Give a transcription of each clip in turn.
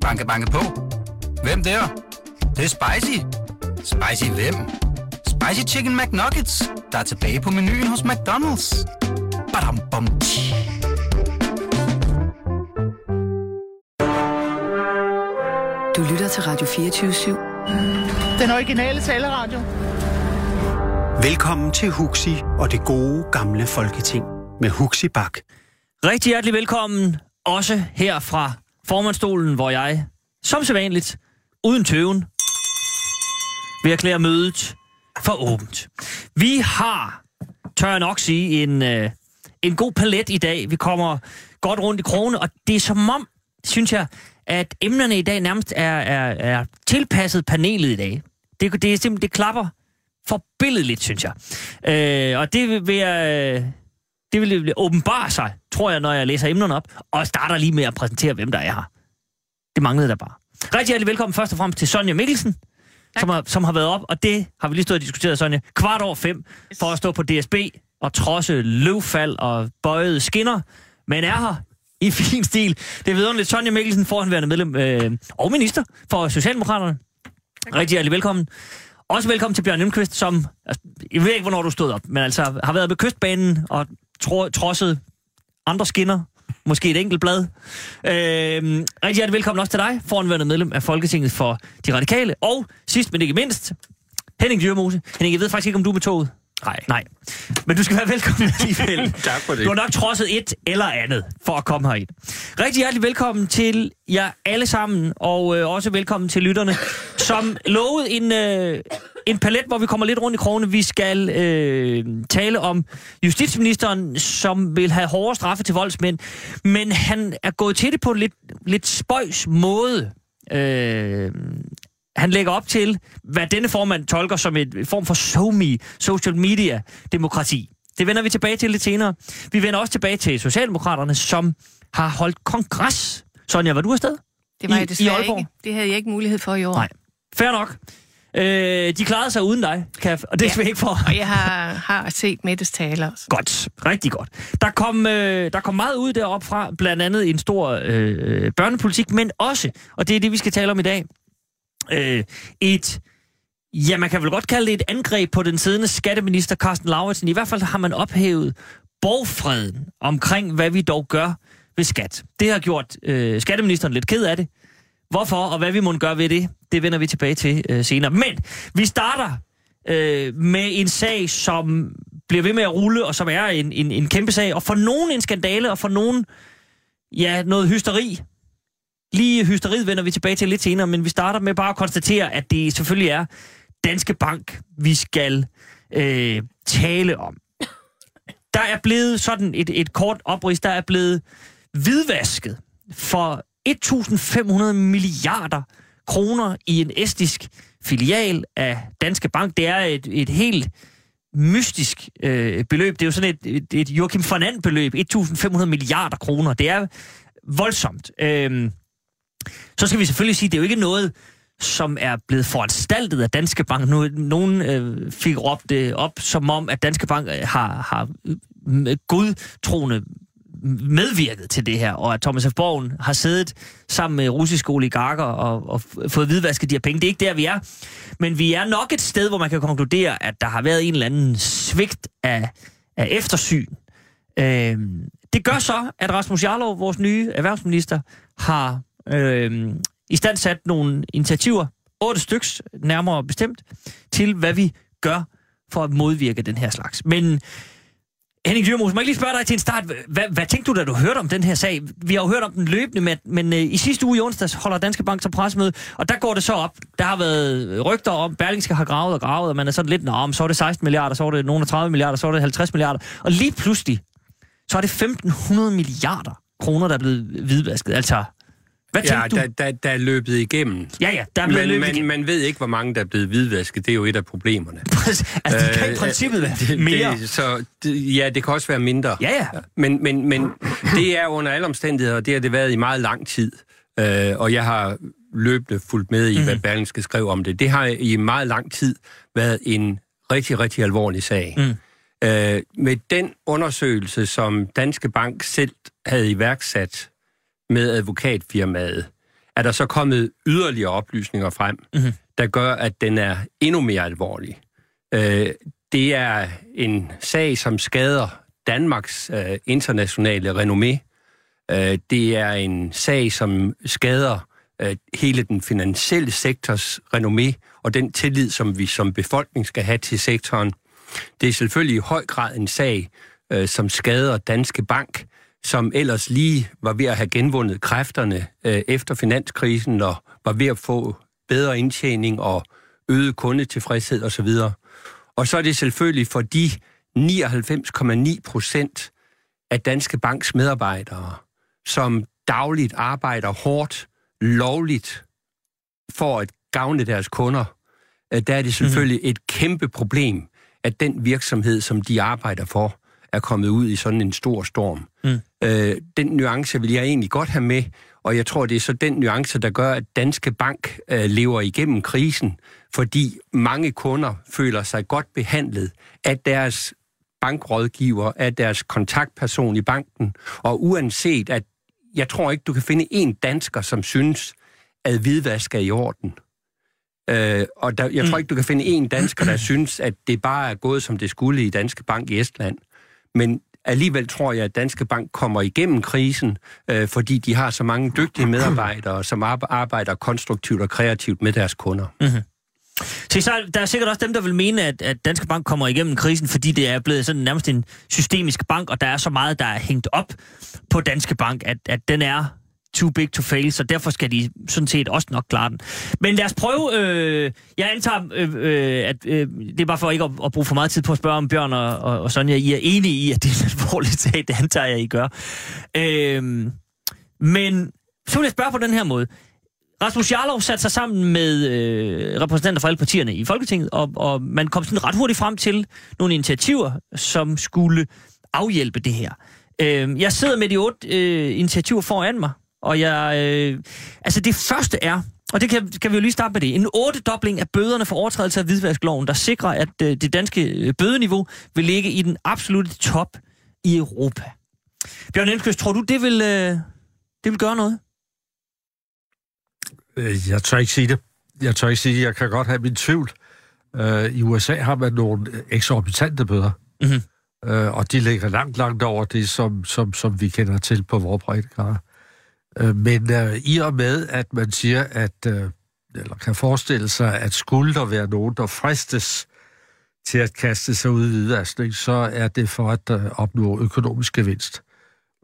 Banke, banke på. Hvem der? Det, det er spicy. Spicy hvem? Spicy Chicken McNuggets, der er tilbage på menuen hos McDonald's. Badum, bom, tji. Du lytter til Radio 24 Den originale taleradio. Velkommen til Huxi og det gode gamle folketing med Huxi Bak. Rigtig hjertelig velkommen, også her fra formandstolen, hvor jeg, som sædvanligt, uden tøven, vil erklære mødet for åbent. Vi har, tør jeg nok sige, en, øh, en god palet i dag. Vi kommer godt rundt i krone, og det er som om, synes jeg, at emnerne i dag nærmest er, er, er tilpasset panelet i dag. Det, det er simpelthen, det klapper forbilledeligt, synes jeg. Øh, og det vil jeg... Øh, det vil åbenbare sig, tror jeg, når jeg læser emnerne op, og starter lige med at præsentere, hvem der er her. Det manglede der bare. Rigtig hjertelig velkommen først og fremmest til Sonja Mikkelsen, som har, som har været op, og det har vi lige stået og diskuteret, Sonja, kvart over fem, for at stå på DSB og trodse løvfald og bøjede skinner, men er her i fin stil. Det er vidunderligt. Sonja Mikkelsen, forhenværende medlem øh, og minister for Socialdemokraterne. Rigtig hjertelig velkommen. Også velkommen til Bjørn Nympquist, som, altså, jeg ved ikke, hvornår du stod op, men altså har været på kystbanen og tro, trodset andre skinner, måske et enkelt blad. Øh, rigtig hjertelig velkommen også til dig, foranværende medlem af Folketinget for De Radikale. Og sidst, men ikke mindst, Henning Dyrmose. Henning, jeg ved faktisk ikke, om du er med toget. Nej. Nej. Men du skal være velkommen alligevel. tak for det. Du har nok trodset et eller andet for at komme herind. Rigtig hjertelig velkommen til jer alle sammen, og øh, også velkommen til lytterne, som lovede en, øh, en palet, hvor vi kommer lidt rundt i krogene. Vi skal øh, tale om justitsministeren, som vil have hårde straffe til voldsmænd, men han er gået til det på en lidt, lidt spøjs måde. Øh, han lægger op til, hvad denne formand tolker som et form for SoMe, social media demokrati. Det vender vi tilbage til lidt senere. Vi vender også tilbage til Socialdemokraterne, som har holdt kongres. Sonja, var du afsted? Det var I- jeg i desværre Aalborg? ikke. Det havde jeg ikke mulighed for i år. Nej. Fair nok. Øh, de klarede sig uden dig, jeg, og det Ja. vi ikke for. Og jeg har, har set Mettes taler også. Godt, rigtig godt. Der kom, øh, der kom meget ud deroppe fra, blandt andet en stor øh, børnepolitik, men også, og det er det, vi skal tale om i dag, øh, et, ja, man kan vel godt kalde det et angreb på den siddende skatteminister Carsten Lauritsen. I hvert fald har man ophævet borgfreden omkring, hvad vi dog gør ved skat. Det har gjort øh, skatteministeren lidt ked af det. Hvorfor og hvad vi må gøre ved det, det vender vi tilbage til øh, senere. Men vi starter øh, med en sag, som bliver ved med at rulle, og som er en, en, en kæmpe sag, og for nogen en skandale, og for nogen, ja, noget hysteri. Lige hysteriet vender vi tilbage til lidt senere, men vi starter med bare at konstatere, at det selvfølgelig er Danske Bank, vi skal øh, tale om. Der er blevet sådan et, et kort oprids, der er blevet hvidvasket for 1.500 milliarder kroner i en estisk filial af Danske Bank. Det er et, et helt mystisk øh, beløb. Det er jo sådan et, et, et Joachim von beløb 1.500 milliarder kroner. Det er voldsomt. Øhm, så skal vi selvfølgelig sige, at det er jo ikke noget, som er blevet foranstaltet af Danske Bank. Nu, nogen øh, fik råbt det op, som om, at Danske Bank øh, har, har øh, godtroende medvirket til det her, og at Thomas F. Borgen har siddet sammen med russiske oligarker og, og fået hvidvasket de her penge. Det er ikke der, vi er. Men vi er nok et sted, hvor man kan konkludere, at der har været en eller anden svigt af, af eftersyn. Øhm, det gør så, at Rasmus Jarlov, vores nye erhvervsminister, har øhm, i stand sat nogle initiativer, otte styks nærmere bestemt, til hvad vi gør for at modvirke den her slags. Men Henning Dyrmose, må jeg lige spørge dig til en start. Hvad, hvad tænkte du, da du hørte om den her sag? Vi har jo hørt om den løbende, men, men øh, i sidste uge i onsdags holder Danske Bank så pressemøde, og der går det så op. Der har været rygter om, Berlingske har gravet og gravet, og man er sådan lidt, om så er det 16 milliarder, så er det nogen af 30 milliarder, så er det 50 milliarder. Og lige pludselig, så er det 1500 milliarder kroner, der er blevet hvidvasket. Altså, hvad Ja, tænkte der, du? der, der er løbet igennem. Ja, ja, der er blevet Men løbet man, igennem. man ved ikke, hvor mange der er blevet hvidvasket. Det er jo et af problemerne. altså, det kan i Øh, princippet være det- mere. Det, så, det, ja, det kan også være mindre. Ja, ja. Men, men, men det er under alle omstændigheder, og det har det været i meget lang tid. Øh, og jeg har løbende fulgt med i, mm. hvad Mhm. Berlingske skrev om det. Det har i meget lang tid været en rigtig, rigtig alvorlig sag. Mm. Øh, med den undersøgelse, som Danske Bank selv havde iværksat med advokatfirmaet, er der så kommet yderligere oplysninger frem, mm-hmm. der gør, at den er endnu mere alvorlig. Øh, det er en sag, som skader Danmarks øh, internationale renommé. Øh, det er en sag, som skader øh, hele den finansielle sektors renommé og den tillid, som vi som befolkning skal have til sektoren. Det er selvfølgelig i høj grad en sag, øh, som skader Danske Bank, som ellers lige var ved at have genvundet kræfterne øh, efter finanskrisen og var ved at få bedre indtjening og øget kundetilfredshed osv. Og så er det selvfølgelig for de 99,9 procent af Danske Banks medarbejdere, som dagligt arbejder hårdt, lovligt, for at gavne deres kunder, øh, der er det selvfølgelig mm. et kæmpe problem, at den virksomhed, som de arbejder for, er kommet ud i sådan en stor storm. Mm. Øh, den nuance vil jeg egentlig godt have med, og jeg tror, det er så den nuance, der gør, at Danske Bank øh, lever igennem krisen, fordi mange kunder føler sig godt behandlet af deres bankrådgiver, af deres kontaktperson i banken, og uanset at jeg tror ikke, du kan finde en dansker, som synes, at hvidvask er i orden. Øh, og der, jeg tror mm. ikke, du kan finde en dansker, der synes, at det bare er gået, som det skulle i Danske Bank i Estland. Men alligevel tror jeg, at Danske Bank kommer igennem krisen, øh, fordi de har så mange dygtige medarbejdere, som arbejder konstruktivt og kreativt med deres kunder. Mm-hmm. Så, så der er sikkert også dem, der vil mene, at, at Danske Bank kommer igennem krisen, fordi det er blevet sådan nærmest en systemisk bank, og der er så meget, der er hængt op på Danske Bank, at, at den er too big to fail, så derfor skal de sådan set også nok klare den. Men lad os prøve, øh, jeg antager, øh, øh, at øh, det er bare for ikke at, at bruge for meget tid på at spørge om Bjørn og, og, og Sonja, I er enige i, at det er en alvorlig sag, det antager jeg, I gør. Øh, men så vil jeg spørge på den her måde. Rasmus Jarlov satte sig sammen med øh, repræsentanter fra alle partierne i Folketinget, og, og man kom sådan ret hurtigt frem til nogle initiativer, som skulle afhjælpe det her. Øh, jeg sidder med de otte øh, initiativer foran mig, og jeg... Øh, altså det første er, og det kan, kan vi jo lige starte med det, en ottedobling af bøderne for overtrædelse af hvidvaskloven, der sikrer, at øh, det danske øh, bødeniveau vil ligge i den absolute top i Europa. Bjørn Elmqvist, tror du, det vil, øh, det vil gøre noget? Øh, jeg tør ikke sige det. Jeg tør ikke sige det. Jeg kan godt have min tvivl. Uh, I USA har man nogle eksorbitante bøder. Mm-hmm. Uh, og de ligger langt, langt over det, som, som, som vi kender til på vores breddegrader. Uh, men uh, i og med, at man siger, at, uh, eller kan forestille sig, at skulle der være nogen, der fristes til at kaste sig ud i hvidvaskning, så er det for at uh, opnå økonomisk gevinst.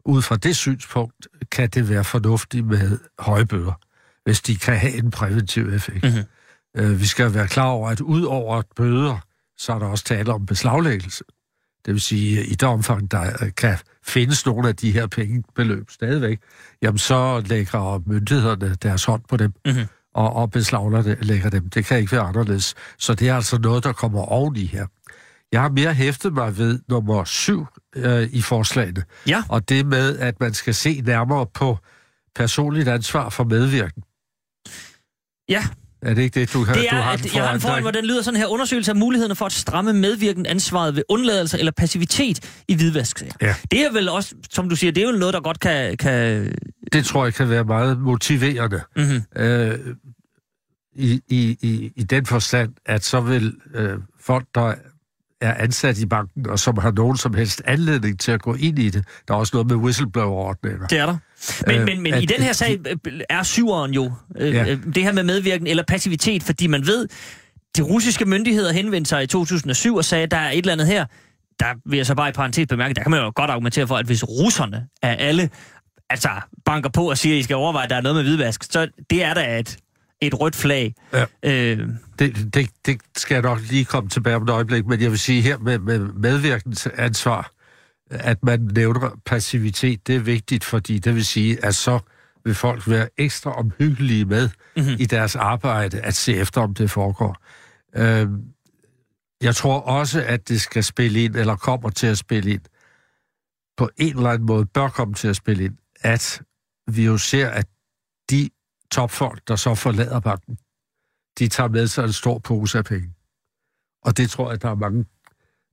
Ud fra det synspunkt kan det være fornuftigt med høje bøder hvis de kan have en præventiv effekt. Mm-hmm. Øh, vi skal være klar over, at ud over bøder, så er der også tale om beslaglæggelse. Det vil sige, i det omfang, der kan findes nogle af de her pengebeløb stadigvæk, jamen så lægger myndighederne deres hånd på dem, mm-hmm. og, og beslaglægger dem. Det kan ikke være anderledes. Så det er altså noget, der kommer oveni her. Jeg har mere hæftet mig ved nummer syv øh, i forslagene. Ja. Og det med, at man skal se nærmere på personligt ansvar for medvirken. Ja. Er det ikke det, du har Det er, du har at jeg har en foran, hvor den lyder sådan her. Undersøgelse af mulighederne for at stramme medvirken ansvaret ved undladelse eller passivitet i hvidvasksager. Ja. Det er vel også, som du siger, det er jo noget, der godt kan... kan... Det tror jeg kan være meget motiverende. Mm-hmm. Øh, i, i, i, I den forstand, at så vil øh, folk, der er ansat i banken, og som har nogen som helst anledning til at gå ind i det. Der er også noget med whistleblower-ordninger. Det er der. Men, øh, men, men at, i den her sag øh, er syveren jo øh, ja. Øh, det her med medvirken eller passivitet, fordi man ved, de russiske myndigheder henvendte sig i 2007 og sagde, at der er et eller andet her. Der vil jeg så bare i parentes bemærke, der kan man jo godt argumentere for, at hvis russerne er alle altså banker på og siger, at I skal overveje, at der er noget med hvidvask, så det er da et et rødt flag. Ja. Øh. Det, det, det skal jeg nok lige komme tilbage om et øjeblik, men jeg vil sige her med, med medvirkens ansvar, at man nævner passivitet, det er vigtigt, fordi det vil sige, at så vil folk være ekstra omhyggelige med mm-hmm. i deres arbejde at se efter, om det foregår. Øh, jeg tror også, at det skal spille ind, eller kommer til at spille ind, på en eller anden måde bør komme til at spille ind, at vi jo ser, at de topfolk, der så forlader banken, de tager med sig en stor pose af penge. Og det tror jeg, der er mange...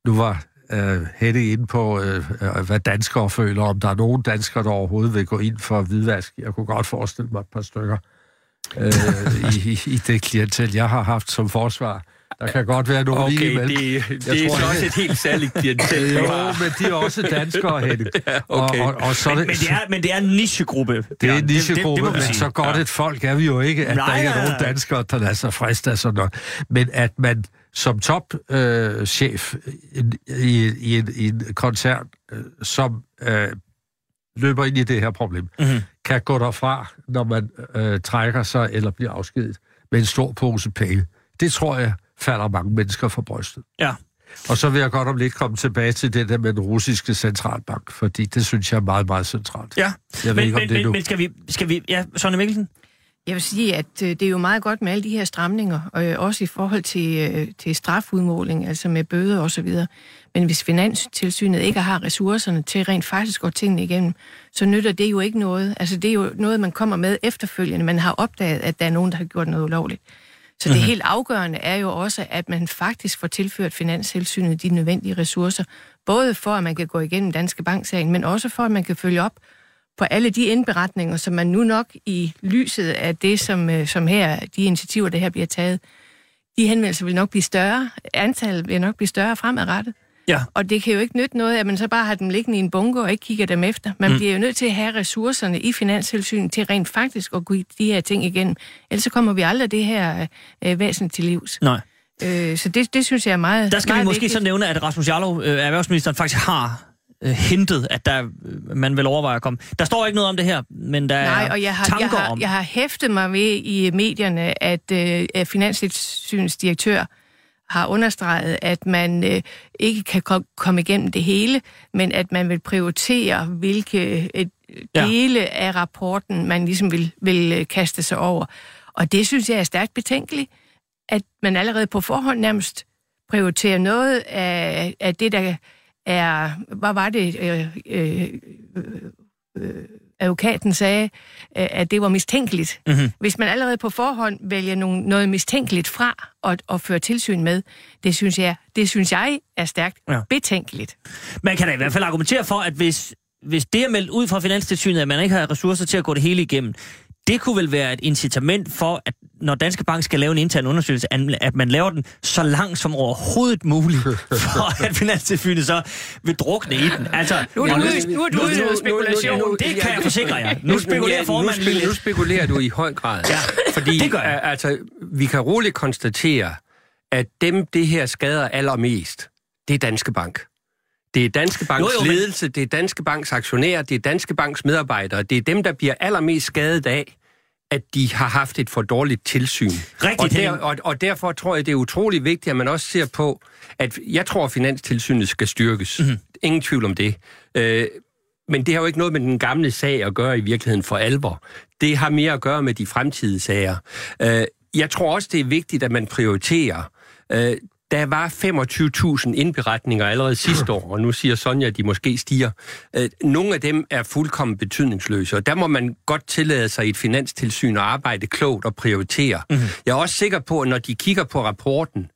Nu var uh, Hette inde på, uh, hvad danskere føler, om der er nogen danskere, der overhovedet vil gå ind for hvidvask. Jeg kunne godt forestille mig et par stykker. øh, i, i, i det klientel, jeg har haft som forsvar. Der kan godt være nogen lige Okay, imellem. det, det Jeg er tror så også et helt særligt klientel. Jo, men de er også danskere, Henning. Ja, okay. og, og, og så Men, men, det er, men det er en nichegruppe. Det er en nichegruppe, men sige. så godt et folk er vi jo ikke, at Nej, der ikke er nogen danskere, der lader sig friste af sådan noget. Men at man som topchef øh, chef i, i, en, i en koncern, øh, som øh, løber ind i det her problem, Mhm. mm-hmm. kan gå derfra, når man øh, trækker sig eller bliver afskediget med en stor pose penge. Det tror jeg falder mange mennesker for brystet. Ja. Og så vil jeg godt om lidt komme tilbage til det der med den russiske centralbank, fordi det synes jeg er meget, meget centralt. Ja, Jeg ved men, ikke, om men, det men, nu. men skal vi... Skal vi ja, Sonja Mikkelsen? Jeg vil sige, at øh, det er jo meget godt med alle de her stramninger, og øh, også i forhold til, øh, til strafudmåling, altså med bøder og så videre. Men hvis Finanstilsynet ikke har ressourcerne til rent faktisk at gå tingene igennem, så nytter det jo ikke noget. Altså det er jo noget, man kommer med efterfølgende. Man har opdaget, at der er nogen, der har gjort noget ulovligt. Så det helt afgørende er jo også, at man faktisk får tilført Finanstilsynet de nødvendige ressourcer, både for, at man kan gå igennem Danske Banksagen, men også for, at man kan følge op på alle de indberetninger, som man nu nok i lyset af det, som, øh, som her, de initiativer, der her bliver taget, de henvendelser vil nok blive større, antallet vil nok blive større fremadrettet. Ja. Og det kan jo ikke nytte noget, at man så bare har dem liggende i en bunke og ikke kigger dem efter. Man mm. bliver jo nødt til at have ressourcerne i Finanstilsynet til rent faktisk at gå de her ting igen. Ellers så kommer vi aldrig det her øh, væsen til livs. Nej. Øh, så det, det synes jeg er meget Der skal meget vi måske vigtigt. så nævne, at Rasmus Jarlov, øh, erhvervsministeren, faktisk har øh, hentet, at der, øh, man vil overveje at komme. Der står ikke noget om det her, men der Nej, og jeg har, tanker jeg, har, om... jeg har hæftet mig ved i medierne, at øh, at Finanstilsynets direktør har understreget, at man øh, ikke kan kom, komme igennem det hele, men at man vil prioritere, hvilke øh, Ja. dele af rapporten, man ligesom vil, vil øh, kaste sig over. Og det synes jeg er stærkt betænkeligt, at man allerede på forhånd nærmest prioriterer noget af, af det, der er... Hvad var det? Øh, øh, øh, advokaten sagde, øh, at det var mistænkeligt. Mhm. Hvis man allerede på forhånd vælger nogle, noget mistænkeligt fra og, og fører tilsyn med, det synes jeg, det synes jeg er stærkt ja. betænkeligt. Man kan da i hvert fald argumentere for, at hvis, hvis det er meldt ud fra Finanstilsynet, at man ikke har ressourcer til at gå det hele igennem, det kunne vel være et incitament for, at når Danske Bank skal lave en intern undersøgelse, at- man laver den så lang som overhovedet muligt, for at Finanstilsynet så vil drukne i den. Altså, Nu er du ude- nu er spekulation. Det kan jeg forsikre jer. Nu spekulerer formanden nu, lige spekulerer du i høj grad. Ja, fordi det gør jeg. øh, altså, vi kan roligt konstatere, at dem, det her skader allermest, det er Danske Bank. Det er Danske Banks Jo, jo, men- ledelse, det er Danske Banks aktionærer, det er Danske Banks medarbejdere. Det er dem, der bliver allermest skadet af, at de har haft et for dårligt tilsyn. Rigtigt, og, der, og, og derfor tror jeg, det er utrolig vigtigt, at man også ser på, at jeg tror, at Finanstilsynet skal styrkes. Mhm. Mm-hmm. Ingen tvivl om det. Øh, men det har jo ikke noget med den gamle sag at gøre i virkeligheden for alvor. Det har mere at gøre med de fremtidige sager. Øh, jeg tror også, det er vigtigt, at man prioriterer. Øh, der var 25.000 indberetninger allerede sidste år, og nu siger Sonja, at de måske stiger. Øh, nogle af dem er fuldkommen betydningsløse, og der må man godt tillade sig i et finanstilsyn at arbejde klogt og prioritere. Mm-hmm. Jeg er også sikker på, at når de kigger på rapporten,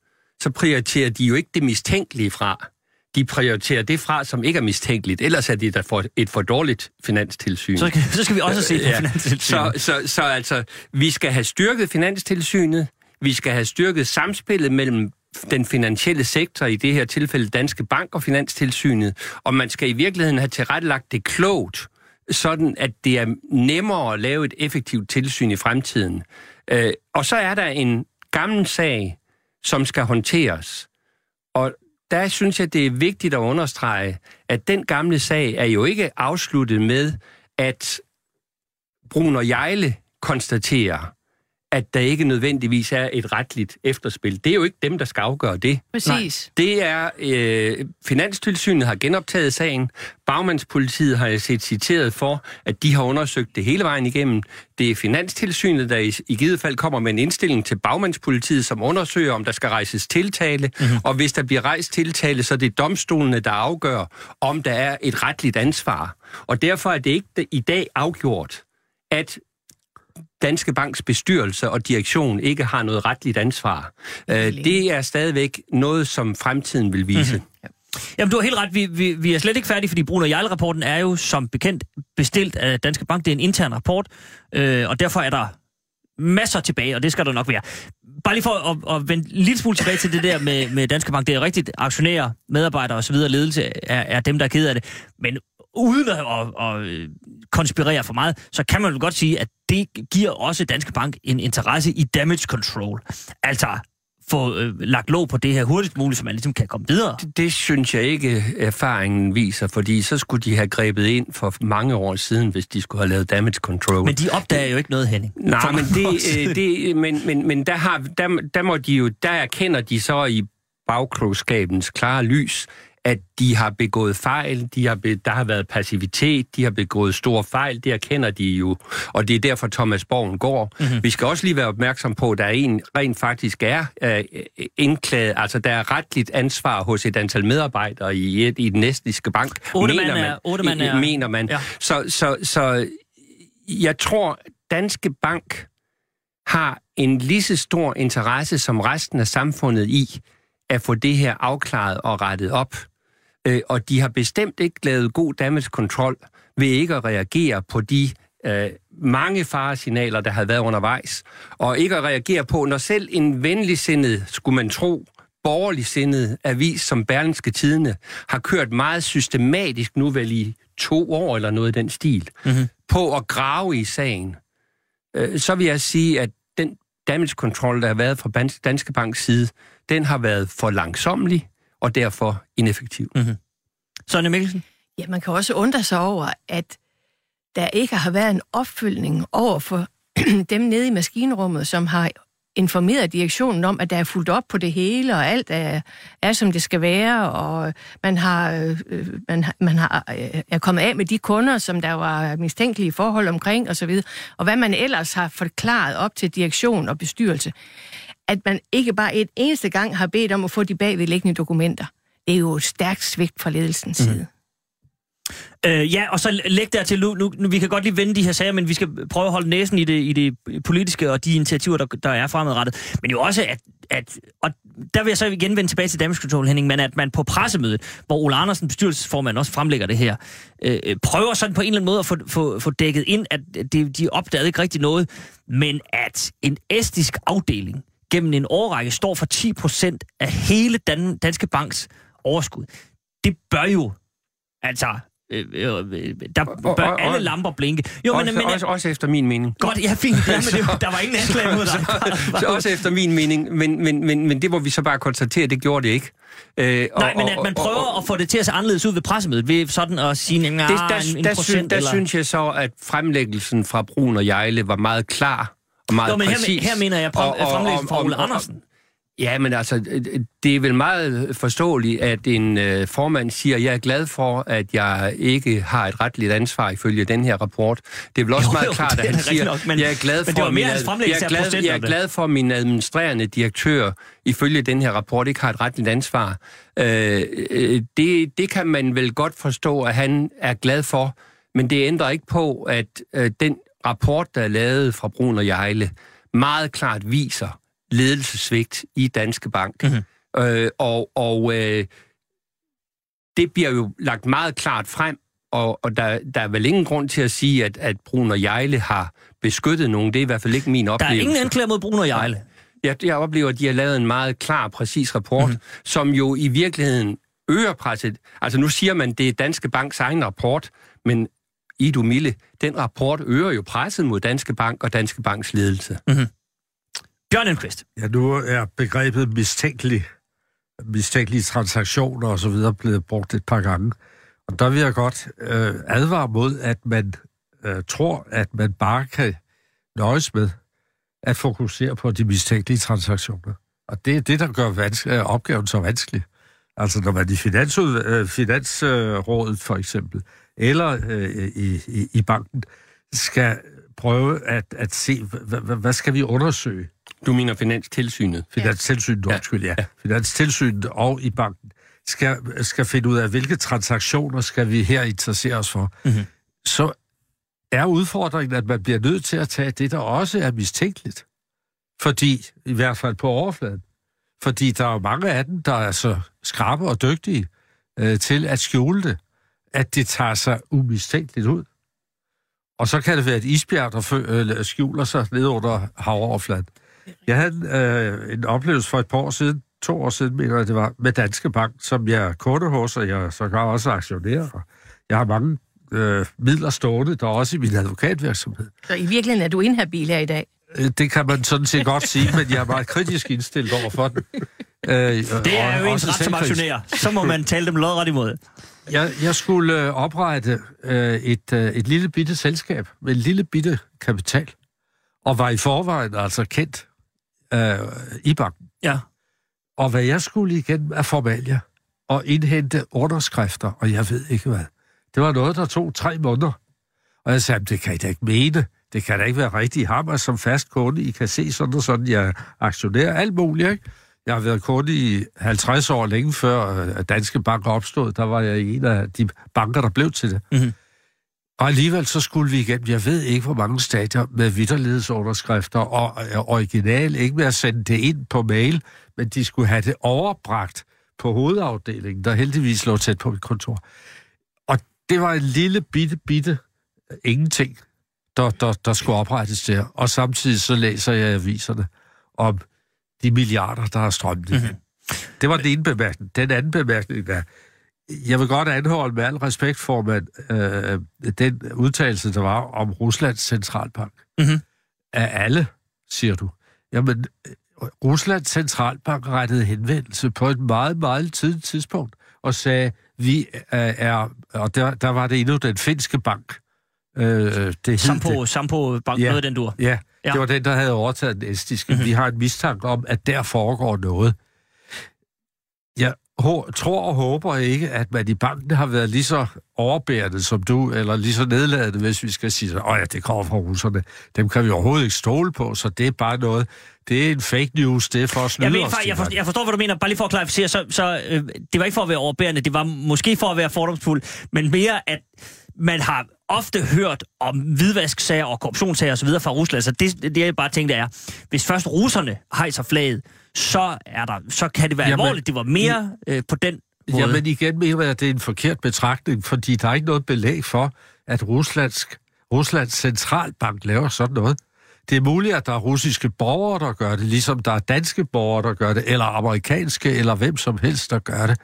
så prioriterer de jo ikke det mistænkelige fra. De prioriterer det fra, som ikke er mistænkeligt. Ellers er det da for et for dårligt finanstilsyn. Så skal, så skal vi også se på Ja. Finanstilsynet. Så, så, så altså, vi skal have styrket Finanstilsynet, vi skal have styrket samspillet mellem den finansielle sektor, i det her tilfælde Danske Bank og Finanstilsynet, og man skal i virkeligheden have tilrettelagt det klogt, sådan at det er nemmere at lave et effektivt tilsyn i fremtiden. Øh, og så er der en gammel sag, som skal håndteres. Og der synes jeg, det er vigtigt at understrege, at den gamle sag er jo ikke afsluttet med, at Brun og Jejle konstaterer, at der ikke nødvendigvis er et retligt efterspil. Det er jo ikke dem, der skal afgøre det. Præcis. Det er, øh, Finanstilsynet har genoptaget sagen. Bagmandspolitiet har jeg set citeret for, at de har undersøgt det hele vejen igennem. Det er Finanstilsynet, der i, i givet fald kommer med en indstilling til Bagmandspolitiet, som undersøger, om der skal rejses tiltale. Mm-hmm. Og hvis der bliver rejst tiltale, så er det domstolene, der afgør, om der er et retligt ansvar. Og derfor er det ikke i dag afgjort, at Danske Banks bestyrelse og direktion ikke har noget retligt ansvar. Øh, det er stadigvæk noget, som fremtiden vil vise. Mm-hmm. Jamen, du har helt ret. Vi, vi, vi er slet ikke færdige, fordi Bruno Jarl-rapporten er jo som bekendt bestilt af Danske Bank. Det er en intern rapport, øh, og derfor er der masser tilbage, og det skal der nok være. Bare lige for at, at vende en lille smule tilbage til det der med, med Danske Bank. Det er rigtigt, aktionærer, medarbejdere osv., ledelse er, er dem, der er ked af det. Men uden at, at, at konspirere for meget, så kan man jo godt sige, at det giver også Danske Bank en interesse i damage control. Altså få øh, lagt låg på det her hurtigst muligt, så man ligesom kan komme videre. Det, det synes jeg ikke, erfaringen viser, fordi så skulle de have grebet ind for mange år siden, hvis de skulle have lavet damage control. Men de opdager jo ikke noget, Henning. Nej, men, det, øh, det, men, men, men der, har, der, der, må de jo, der erkender de så i bagklogskabens klare lys, at de har begået fejl, de har be, der har været passivitet, de har begået store fejl, det erkender de jo, og det er derfor Thomas Borgen går. Mm-hmm. Vi skal også lige være opmærksom på, at der er en rent faktisk er øh, indklaget, altså der er retligt ansvar hos et antal medarbejdere i, et, i den næstiske bank, otte mener man, er, otte man er, mener man. Ja. Så, så, så jeg tror, Danske Bank har en lige så stor interesse som resten af samfundet i, at få det her afklaret og rettet op. Øh, og de har bestemt ikke lavet god damage control ved ikke at reagere på de øh, mange faresignaler, der havde været undervejs. Og ikke at reagere på, når selv en venligsindet, skulle man tro, borgerligsindet avis som Berlingske Tidene har kørt meget systematisk, nu vel i to år eller noget i den stil, mm-hmm. på at grave i sagen, øh, så vil jeg sige, at den damage control, der har været fra Danske Banks side, den har været for langsomlig og derfor ineffektiv. Mm-hmm. Sonja Mikkelsen? Ja, man kan også undre sig over, at der ikke har været en opfølgning over for dem nede i maskinrummet, som har informeret direktionen om, at der er fuldt op på det hele, og alt er, er som det skal være, og man har, øh, man, man har, øh, er kommet af med de kunder, som der var mistænkelige forhold omkring, osv., og hvad man ellers har forklaret op til direktion og bestyrelse at man ikke bare et eneste gang har bedt om at få de bagvedliggende dokumenter. Det er jo et stærkt svigt fra ledelsens mm. side. Øh, ja, og så læg der til, nu, nu, nu, vi kan godt lige vende de her sager, men vi skal prøve at holde næsen i det, i det politiske og de initiativer, der, der er fremadrettet. Men jo også, at, at, og der vil jeg så igen vende tilbage til damage control, Henning, men at man på pressemødet, hvor Ole Andersen, bestyrelsesformand, også fremlægger det her, øh, prøver sådan på en eller anden måde at få, få, få dækket ind, at de, de opdagede ikke rigtig noget, men at en estisk afdeling gennem en årrække står for 10 procent af hele Dan- Danske Banks overskud. Det bør jo, altså, øh, øh, der bør og, og, alle lamper blinke. Jo, også, men, men, også, også efter min mening. Godt, ja, fint. Ja, men det, der var ingen anklage mod dig. så, så, også efter min mening, men, men, men, men det må vi så bare konstatere, det gjorde det ikke. Øh, Nej, og, men at man prøver og, og, at få det til at se anderledes ud ved pressemødet, ved sådan at sige, at der, en, en der, procent, der, eller... synes jeg så, at fremlæggelsen fra Brun og Jejle var meget klar meget jo, men præcis. Her, her mener jeg fremlæggelsen fra Ole Andersen. Ja, men altså, det er vel meget forståeligt, at en øh, formand siger, jeg er glad for, at jeg ikke har et retligt ansvar ifølge den her rapport. Det er vel også jo, meget jo, klart, at han siger, nok, men, jeg er glad for, min, jeg er glad, jeg er glad for, at min administrerende direktør ifølge den her rapport ikke har et retligt ansvar. Øh, øh, det, det kan man vel godt forstå, at han er glad for, men det ændrer ikke på, at øh, den rapport, der er lavet fra Brun og Jejle, meget klart viser ledelsesvigt i Danske Bank. Mm-hmm. Øh, og og øh, det bliver jo lagt meget klart frem, og, og der, der er vel ingen grund til at sige, at, at Brun og Jejle har beskyttet nogen. Det er i hvert fald ikke min oplevelse. Der er ingen anklager mod Brun og Jejle. Jeg, jeg oplever, at de har lavet en meget klar, præcis rapport, mm-hmm. som jo i virkeligheden øger presset. Altså nu siger man, det er Danske Banks egen rapport, men Idu Mille, den rapport øger jo presset mod Danske Bank og Danske Banks ledelse. Mm-hmm. Bjørn Enquist. Ja, nu er begrebet mistænkelig, mistænkelige transaktioner og så videre blevet brugt et par gange. Og der vil jeg godt øh, advare mod, at man øh, tror, at man bare kan nøjes med at fokusere på de mistænkelige transaktioner. Og det er det, der gør vanske, øh, opgaven så vanskelig. Altså når man i Finansud, øh, Finansrådet for eksempel eller øh, i, i, i banken, skal prøve at, at se, hvad, hvad skal vi undersøge? Du mener Finanstilsynet? Finanstilsynet, ja. undskyld, ja. ja. Finanstilsynet og i banken skal, skal finde ud af, hvilke transaktioner skal vi her interessere os for. Mm-hmm. Så er udfordringen, at man bliver nødt til at tage det, der også er mistænkeligt. Fordi, i hvert fald på overfladen, fordi der er mange af dem, der er så skrabe og dygtige øh, til at skjule det at det tager sig umistænkeligt ud. Og så kan det være et isbjerg, der fø- øh, skjuler sig ned under havoverfladen. Jeg havde øh, en oplevelse for et par år siden, to år siden, mener jeg, det var, med Danske Bank, som jeg er kunde hos, og jeg så kan også aktionere. Og jeg har mange øh, midler stående, der er også i min advokatvirksomhed. Så i virkeligheden er du inhabil her i dag. Øh, Det kan man sådan set godt sige, men jeg er meget kritisk indstillet over for den. Øh, Det er jo ens ret som aktionær. Så må man tale dem lodret imod. Jeg, jeg skulle øh, oprette øh, et, øh, et lille bitte selskab med en lille bitte kapital, og var i forvejen altså kendt øh, i banken. Ja. Og hvad jeg skulle igennem af formalia, og indhente underskrifter, og jeg ved ikke hvad. Det var noget, der tog tre måneder. Og jeg sagde, det kan I da ikke mene. Det kan da ikke være rigtigt. Mig som fast kunde. I kan se sådan og sådan. Jeg aktionerer alt muligt, ikke? Jeg har været kunde i 50 år, længe før Danske Bank opstod. Der var jeg i en af de banker, der blev til det. Mhm. Og alligevel så skulle vi igennem, jeg ved ikke, hvor mange stadier med vidderledsunderskrifter og øh, original, ikke med at sende det ind på mail, men de skulle have det overbragt på hovedafdelingen, der heldigvis lå tæt på mit kontor. Og det var en lille bitte, bitte øh, ingenting, der, der, der skulle oprettes der. Og samtidig så læser jeg aviserne om de milliarder, der har strømmet mm-hmm. Det var den ene bemærkning. Den anden bemærkning er, jeg vil godt anholde med al respekt for man, øh, den udtalelse, der var om Ruslands centralbank. Mhm. Af alle, siger du. Jamen, Ruslands centralbank rettede henvendelse på et meget, meget tidligt tidspunkt og sagde, vi er, er og der, der var det endnu den finske bank. Øh, det Sampo, det. Sampo Bank, Ja. noget af den dur. Ja, Ja. det var den, der havde overtaget den estiske. Mm-hmm. Vi har en mistanke om, at der foregår noget. Jeg tror og håber ikke, at man i banken har været lige så overbærende som du, eller lige så nedladende, hvis vi skal sige, at ja, det kommer fra russerne. Dem kan vi overhovedet ikke stole på, så det er bare noget, det er en fake news, det er for at snyde Jeg, ved, os. faktisk- jeg, forstår, jeg forstår, hvad du mener. Bare lige for at klarificere, så, så øh, det var ikke for at være overbærende, det var måske for at være fordomsfuld, men mere, at man har ofte hørt om hvidvasksager og korruptionssager osv. fra Rusland, så det, det jeg bare tænkte er, hvis først russerne hejser flaget, så, er der, så kan det være Jamen, alvorligt. Det var mere øh, på den måde. Jamen igen mener jeg, at det er en forkert betragtning, fordi der er ikke noget belæg for, at Ruslands, Ruslands centralbank laver sådan noget. Det er muligt, at der er russiske borgere, der gør det, ligesom der er danske borgere, der gør det, eller amerikanske, eller hvem som helst, der gør det.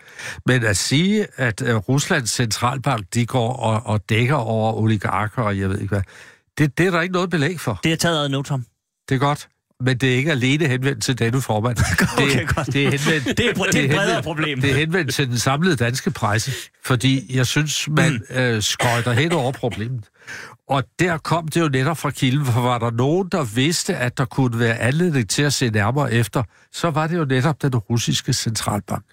Men at sige, at uh, Ruslands centralbank, de går og, og dækker over oligarker, og jeg ved ikke hvad, det, det er der ikke noget belæg for. Det er taget ad notam. Det er godt. Men det er ikke alene henvendt til denne formand. Okay, det, godt. det er henvendt, Det er, det er et bredere problem. det er henvendt til den samlede danske presse, fordi jeg synes, man Mm. øh, skøjter hen over problemet. Og der kom det jo netop fra kilden, for var der nogen, der vidste, at der kunne være anledning til at se nærmere efter, så var det jo netop den russiske centralbank.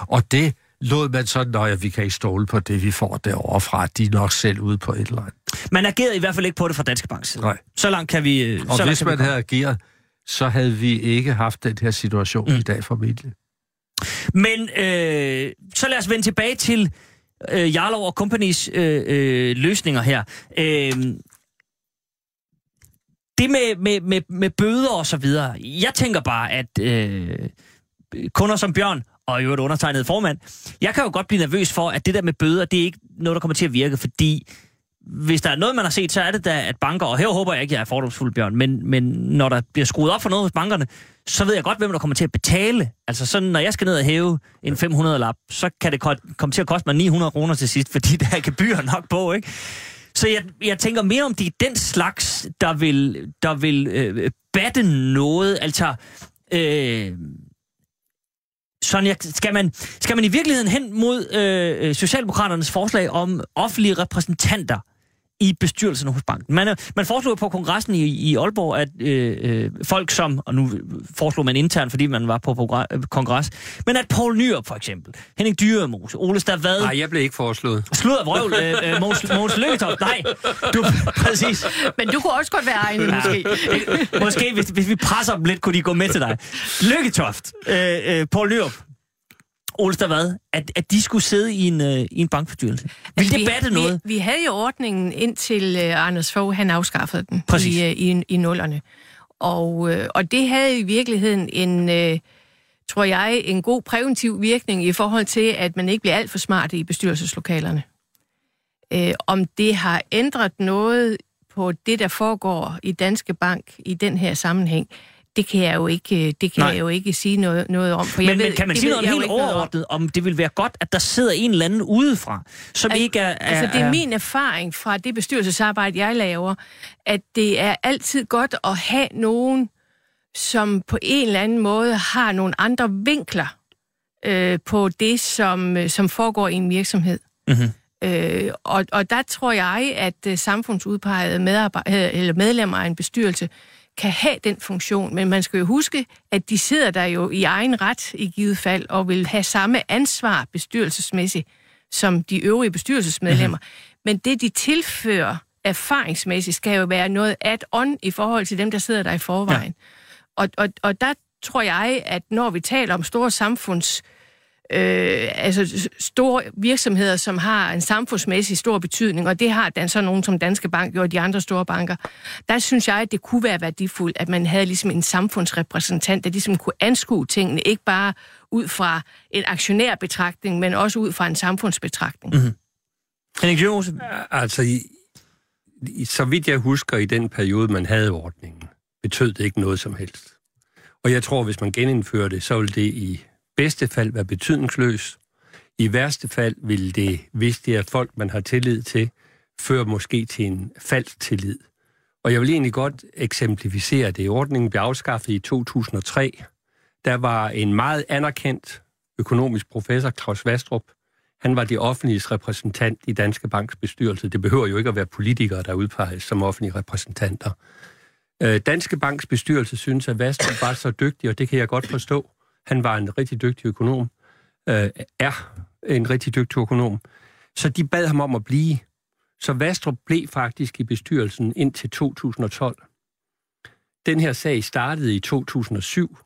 Og det lod man sådan, når vi kan ikke stole på det, vi får derovre fra, de er nok selv ude på et eller andet. Man agerede i hvert fald ikke på det fra Danske Banks side. Nej. Så langt kan vi... øh, Og så hvis man havde ageret, så havde vi ikke haft den her situation mm. i dag formentlig. Men øh, så lad os vende tilbage til øh, Jarlov og Companies øh, øh, løsninger her. Øh, det med, med, med, med bøder og så videre. Jeg tænker bare, at øh, kunder som Bjørn, og i øvrigt undertegnet formand, jeg kan jo godt blive nervøs for, at det der med bøder, det er ikke noget, der kommer til at virke, fordi hvis der er noget, man har set, så er det da, at banker, og her håber jeg ikke, jeg er fordomsfuld, Bjørn, men, men når der bliver skruet op for noget hos bankerne, så ved jeg godt, hvem der kommer til at betale. Altså sådan, når jeg skal ned og hæve en 500-lap, så kan det ko- komme til at koste mig 900 kroner til sidst, fordi der er gebyr nok på, ikke? Så jeg, jeg tænker mere om det er den slags, der vil, der vil øh, batte noget. Altså, øh, Sonja, skal man, skal man i virkeligheden hen mod øh, øh, Socialdemokraternes forslag om offentlige repræsentanter i bestyrelsen hos banken? Man, man foreslog på kongressen i, i Aalborg, at øh, øh, folk som, og nu foreslog man internt, fordi man var på øh, kongres, men at Poul Nyrup for eksempel, Henning Dyremose, Ole Stavad, Nej, jeg blev ikke foreslået. Sludder vrøvl, øh, øh, Mogens, Mogens Lykketoft. Nej, du, præcis. Men du kunne også godt være egnet, måske. Måske, hvis, hvis vi presser dem lidt, kunne de gå med til dig. Lykketoft, øh, øh, Poul Lyrup, Ole Stavad, at, at de skulle sidde i en, øh, i en bankbestyrelse. Vil Altså, det vi- batte noget? Vi, vi havde jo ordningen indtil uh, Anders Fogh, han afskaffede den Præcis. i, uh, i, i nullerne. Og, uh, og det havde i virkeligheden en, uh, tror jeg, en god præventiv virkning i forhold til, at man ikke bliver alt for smart i bestyrelseslokalerne. Uh, om det har ændret noget på det, der foregår i Danske Bank i den her sammenhæng, det kan jeg jo ikke, det kan jeg jo ikke sige noget, noget om. For men, jeg ved, men kan man sige noget helt noget om. overordnet, om det vil være godt, at der sidder en eller anden udefra, som Al- ikke er... er Altså, det er min erfaring fra det bestyrelsesarbejde, jeg laver, at det er altid godt at have nogen, som på en eller anden måde har nogle andre vinkler øh, på det, som, øh, som foregår i en virksomhed. Mhm. Øh, og, og der tror jeg, at øh, samfundsudpegede medarbejder, eller medlemmer af en bestyrelse kan have den funktion, men man skal jo huske, at de sidder der jo i egen ret i givet fald, og vil have samme ansvar bestyrelsesmæssigt som de øvrige bestyrelsesmedlemmer. Mm-hmm. Men det, de tilfører erfaringsmæssigt, skal jo være noget add-on i forhold til dem, der sidder der i forvejen. Ja. Og, og, og der tror jeg, at når vi taler om store samfunds øh, altså store virksomheder, som har en samfundsmæssig stor betydning, og det har dan, så nogen som Danske Bank jo, og de andre store banker, der synes jeg, at det kunne være værdifuldt, at man havde ligesom en samfundsrepræsentant, der ligesom kunne anskue tingene, ikke bare ud fra en aktionærbetragtning, men også ud fra en samfundsbetragtning. Mm-hmm. Henrik Altså, i, i, så vidt jeg husker, i den periode, man havde ordningen, betød det ikke noget som helst. Og jeg tror, hvis man genindfører det, så vil det i bedste fald være betydningsløs. I værste fald vil det, hvis det er folk, man har tillid til, føre måske til en falsk tillid. Og jeg vil egentlig godt eksemplificere det. Ordningen blev afskaffet i 2003. Der var en meget anerkendt økonomisk professor, Claus Vastrup, han var det offentliges repræsentant i Danske Banks bestyrelse. Det behøver jo ikke at være politikere, der udpeges som offentlige repræsentanter. Øh, Danske Banks bestyrelse synes, at Vastrup var så dygtig, og det kan jeg godt forstå. Han var en rigtig dygtig økonom, øh, er en rigtig dygtig økonom. Så de bad ham om at blive. Så Vastrup blev faktisk i bestyrelsen indtil 2012. Den her sag startede i 2007,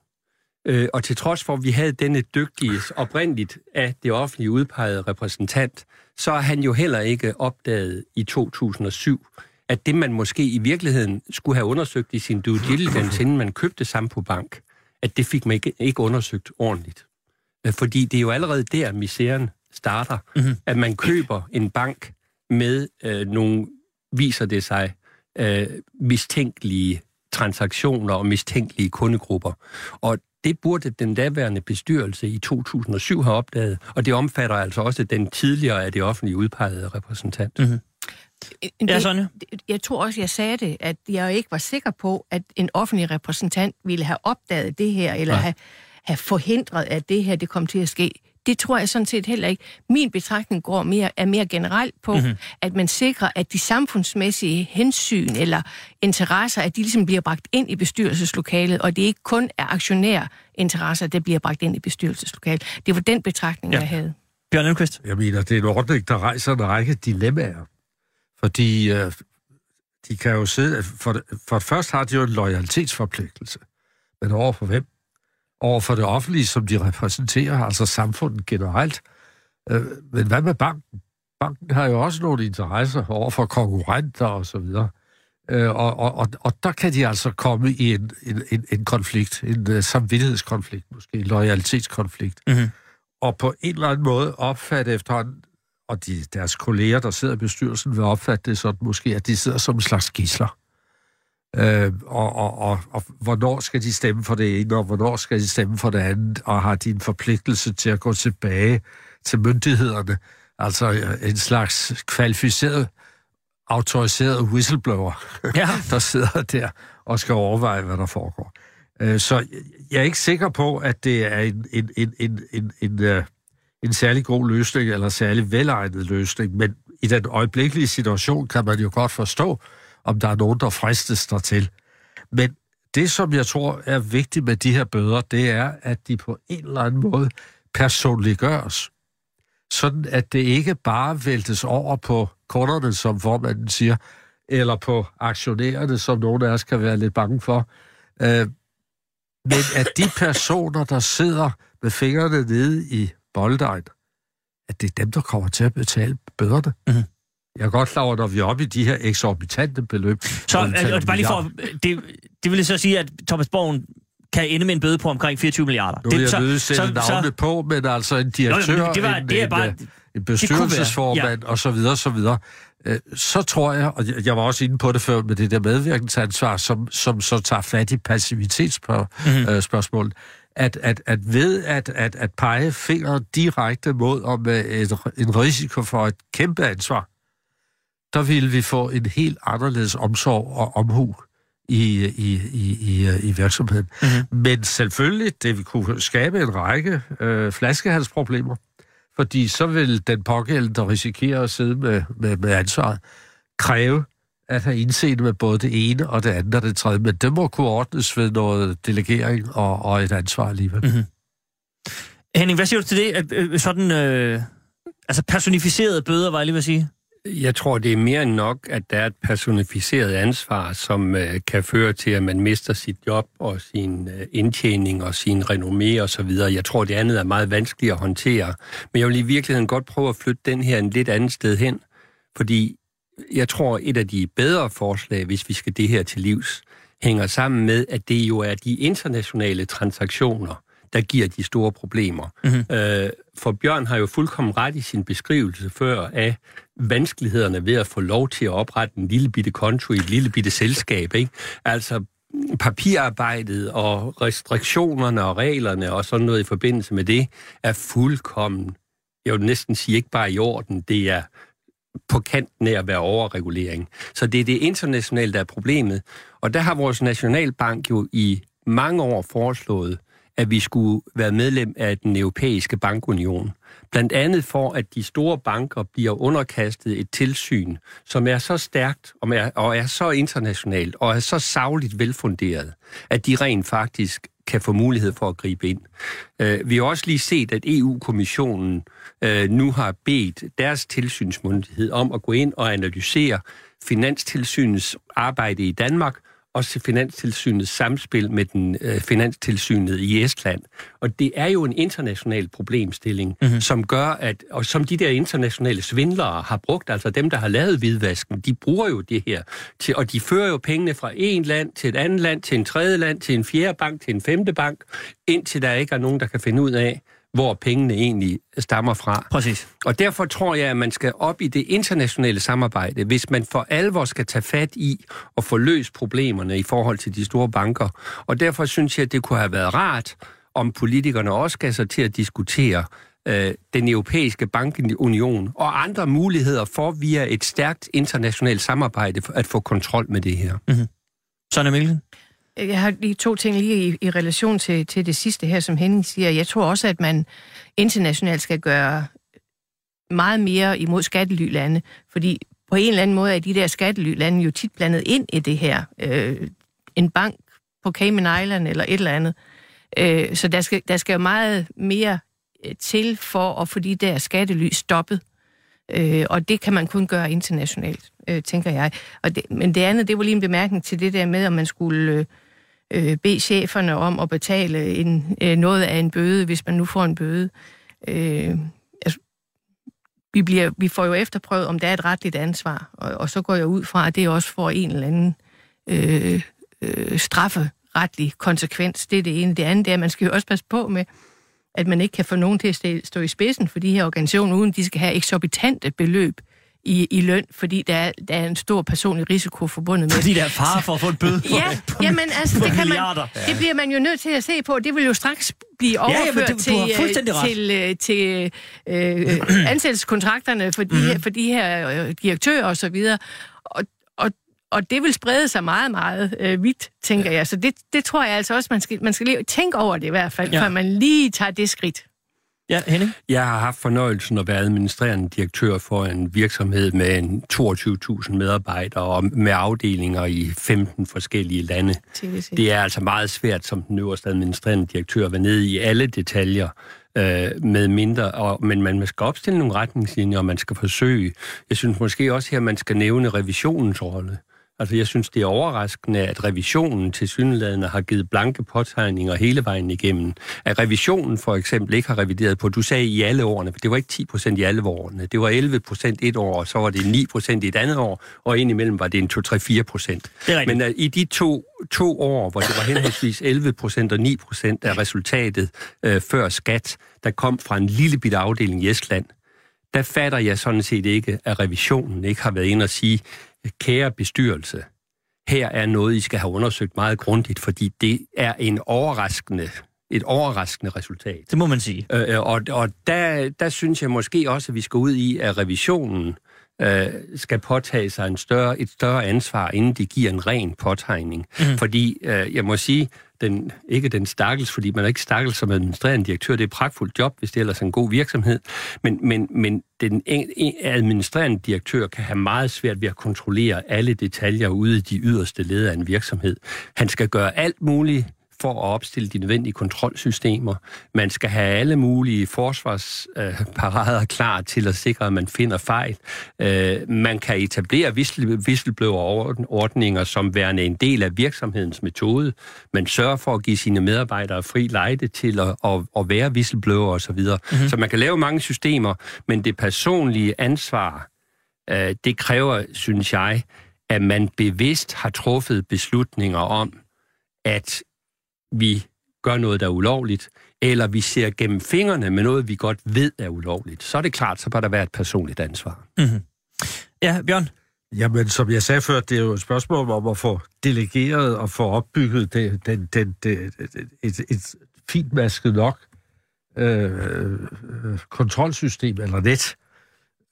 Øh, og til trods for, at vi havde denne dygtige, oprindeligt af det offentlige udpegede repræsentant, så har han jo heller ikke opdaget i 2007, at det man måske i virkeligheden skulle have undersøgt i sin due diligence, inden man købte Sampo Bank, at det fik man ikke, ikke undersøgt ordentligt. Øh, Fordi det er jo allerede der, misæren starter, mm-hmm. at man køber en bank med øh, nogle, viser det sig, øh, mistænkelige transaktioner og mistænkelige kundegrupper. Og det burde den daværende bestyrelse i 2007 have opdaget, og det omfatter altså også den tidligere af det offentlige udpegede repræsentant. Mm-hmm. Ja, Sonja? det- Jeg tror også, jeg sagde det, at jeg ikke var sikker på, at en offentlig repræsentant ville have opdaget det her, eller have, have forhindret, at det her det kom til at ske. Det tror jeg sådan set heller ikke. Min betragtning går mere, er mere generelt på, mm-hmm. at man sikrer, at de samfundsmæssige hensyn eller interesser, at de ligesom bliver bragt ind i bestyrelseslokalet, og det ikke kun er aktionærinteresser, der bliver bragt ind i bestyrelseslokalet. Det var den betragtning, Ja. ja. jeg havde. Bjørn Elmqvist. Jeg mener, det er en ordning, der rejser en række dilemmaer. Fordi øh, de kan jo sidde... For for det første har de jo en loyalitetsforpligtelse. Men over for hvem? Over for det offentlige, som de repræsenterer, altså samfundet generelt. Øh, men hvad med banken? Banken har jo også nogle interesser over for konkurrenter og så videre. Øh, og, og, og, og der kan de altså komme i en, en, en, en konflikt, en uh, samvittighedskonflikt, måske en loyalitetskonflikt. Mhm. Og på en eller anden måde opfatte efterhånden, og de, deres kolleger, der sidder i bestyrelsen, vil opfatte det sådan måske, at de sidder som en slags gisler. Øh, og, og, og, og hvornår skal de stemme for det ene, og hvornår skal de stemme for det andet, og har de en forpligtelse til at gå tilbage til myndighederne, altså øh, en slags kvalificeret, autoriseret whistleblower, Ja. der sidder der og skal overveje, hvad der foregår. Øh, Så jeg er ikke sikker på, at det er en, en, en, en, en, en, øh, en særlig god løsning, eller særlig velegnet løsning, men i den øjeblikkelige situation kan man jo godt forstå, om der er nogen, der fristes dertil. Men det, som jeg tror er vigtigt med de her bøder, det er, at de på en eller anden måde personliggøres. Sådan at det ikke bare væltes over på kunderne, som formanden siger, eller på aktionærerne, som nogen af os kan være lidt bange for. Øh, men at de personer, der sidder med fingrene nede i bolddejen, at det er dem, der kommer til at betale bøderne. Mhm. Jeg er godt klar over, når vi er oppe i de her eksorbitante beløb. Så taler altså, bare lige for, det, det vil så sige, at Thomas Borgen kan ende med en bøde på omkring 24 milliarder. Nu vil jeg så, nødt sætte navnet på, men altså en direktør, men det var- en, det er en, bare- øh, en bestyrelsesformand og så videre, så videre. øh, så tror jeg, og jeg- var også inde på det før med det der medvirkensansvar, som, som så tager fat i passivitetsspørgsmålet, at, at, at ved at, at, at pege fingre direkte mod om øh, et, en risiko for et kæmpe ansvar, der ville vi få en helt anderledes omsorg og omhu i, i, i, i, øh, i virksomheden. Mm-hmm. Men selvfølgelig, det vil kunne skabe en række øh, flaskehalsproblemer, fordi så vil den pågældende, der risikerer at sidde med, med, med ansvaret, kræve at have indseende med både det ene og det andet og det tredje, men det må kunne ordnes ved noget delegering og, og et ansvar alligevel. Mm-hmm. Henning, hvad siger du til det? At, øh, sådan, øh, altså personificerede bøder, var jeg lige ved at sige. Jeg tror, det er mere end nok, at der er et personificeret ansvar, som øh, kan føre til, at man mister sit job og sin øh, indtjening og sin renommé og så videre. Jeg tror, det andet er meget vanskeligt at håndtere. Men jeg vil i virkeligheden godt prøve at flytte den her en lidt andet sted hen, fordi jeg tror, et af de bedre forslag, hvis vi skal det her til livs, hænger sammen med, at det jo er de internationale transaktioner, der giver de store problemer. Mm-hmm. Øh, for Bjørn har jo fuldkommen ret i sin beskrivelse før af vanskelighederne ved at få lov til at oprette en lille bitte konto i et lille bitte selskab. Ikke? Altså papirarbejdet og restriktionerne og reglerne og sådan noget i forbindelse med det er fuldkommen, jeg vil næsten sige ikke bare i orden, det er på kanten af at være overregulering. Så det er det internationale, der er problemet. Og der har vores nationalbank jo i mange år foreslået, at vi skulle være medlem af den europæiske bankunion. Blandt andet for, at de store banker bliver underkastet et tilsyn, som er så stærkt og er, og er så internationalt og er så savligt velfunderet, at de rent faktisk kan få mulighed for at gribe ind. Øh, vi har også lige set, at EU-kommissionen øh, nu har bedt deres tilsynsmyndighed om at gå ind og analysere Finanstilsynets arbejde i Danmark, også Finanstilsynets samspil med den øh, Finanstilsynet i Estland. Og det er jo en international problemstilling, mm-hmm. som gør, at, og som de der internationale svindlere har brugt, altså dem, der har lavet hvidvasken, de bruger jo det her, til, og de fører jo pengene fra en land til et andet land, til en tredje land, til en fjerde bank, til en femte bank, indtil der ikke er nogen, der kan finde ud af, hvor pengene egentlig stammer fra. Præcis. Og derfor tror jeg, at man skal op i det internationale samarbejde, hvis man for alvor skal tage fat i og få løst problemerne i forhold til de store banker. Og derfor synes jeg, at det kunne have været rart, om politikerne også skal sig til at diskutere øh, den europæiske bankunion og andre muligheder for via et stærkt internationalt samarbejde at få kontrol med det her. Mm-hmm. Sonja Mikkelsen? Jeg har lige to ting lige i, i relation til, til det sidste her, som Henning siger. Jeg tror også, at man internationalt skal gøre meget mere imod skattelylande, fordi på en eller anden måde er de der skattelylande jo tit blandet ind i det her. Øh, en bank på Cayman Island eller et eller andet. Øh, så der skal, der skal jo meget mere øh, til for at få de der skattely stoppet. Øh, og det kan man kun gøre internationalt, øh, tænker jeg. Og det, men det andet, det var lige en bemærkning til det der med, om man skulle øh, bede cheferne om at betale en, øh, noget af en bøde, hvis man nu får en bøde. Øh, altså, vi, bliver, vi får jo efterprøvet, om der er et retligt ansvar, og, og så går jeg ud fra, at det også får en eller anden øh, øh, strafferetlig konsekvens. Det er det ene. Det andet er, at man skal jo også passe på med, at man ikke kan få nogen til at stå i spidsen for de her organisationer, uden de skal have eksorbitante beløb i, i løn, fordi der er, der er en stor personlig risiko forbundet med Fordi der er fare for at få en bøde på, Ja, på, jamen altså, på det, kan man, det bliver man jo nødt til at se på. Det vil jo straks blive ja, overført du har til, ret. til, øh, til øh, ansættelseskontrakterne for de, Mhm. her, for de her øh, direktører og så videre. Og, det vil sprede sig meget, meget øh, vidt, tænker jeg. Så det, det tror jeg altså også, man skal, man skal lige tænke over det i hvert fald, Ja. ja. før man lige tager det skridt. Ja, Henning? Jeg har haft fornøjelsen at være administrerende direktør for en virksomhed med en 22.000 medarbejdere og med afdelinger i 15 forskellige lande. TVC. Det er altså meget svært som den øverste administrerende direktør at være nede i alle detaljer øh, med mindre, og, men man skal opstille nogle retningslinjer, og man skal forsøge. Jeg synes måske også her, man skal nævne revisionens rolle. Altså, jeg synes, det er overraskende, at revisionen til synlædende har givet blanke påtegninger hele vejen igennem. At revisionen for eksempel ikke har revideret på, du sagde i alle årene, for det var ikke 10 procent i alle årene. Det var 11 procent et år, og så var det 9 procent i et andet år, og indimellem var det en 2-3-4 procent. Men uh, i de to, to år, hvor det var henholdsvis 11 procent og 9 procent af resultatet uh, før skat, der kom fra en lille bitte afdeling i Estland, der fatter jeg sådan set ikke, at revisionen ikke har været inde og sige, kære bestyrelse, her er noget, I skal have undersøgt meget grundigt, fordi det er en overraskende et overraskende resultat. Det må man sige. Øh, og og der, der synes jeg måske også, at vi skal ud i, at revisionen øh, skal påtage sig en større, et større ansvar, inden de giver en ren påtegning. Mm. Fordi øh, jeg må sige, den, ikke den stakkels, fordi man er ikke stakkels som administrerende direktør, det er et pragtfuldt job, hvis det ellers er en god virksomhed, men, men, men den administrerende direktør kan have meget svært ved at kontrollere alle detaljer ude i de yderste led af en virksomhed. Han skal gøre alt muligt for at opstille de nødvendige kontrolsystemer. Man skal have alle mulige forsvarsparader klar til at sikre, at man finder fejl. Øh, man kan etablere whistleblower-ordninger som værende en del af virksomhedens metode. Man sørger for at give sine medarbejdere fri lejde til at, at, at være whistleblower osv. Mm-hmm. Så man kan lave mange systemer, men det personlige ansvar, øh, det kræver, synes jeg, at man bevidst har truffet beslutninger om, at vi gør noget, der er ulovligt, eller vi ser gennem fingrene med noget, vi godt ved er ulovligt, så er det klart, så bør der være et personligt ansvar. Mm-hmm. Ja, Bjørn? Jamen, som jeg sagde før, det er jo et spørgsmål om at få delegeret og få opbygget det, den, den, det, et, et fintmasket nok øh, kontrolsystem eller net.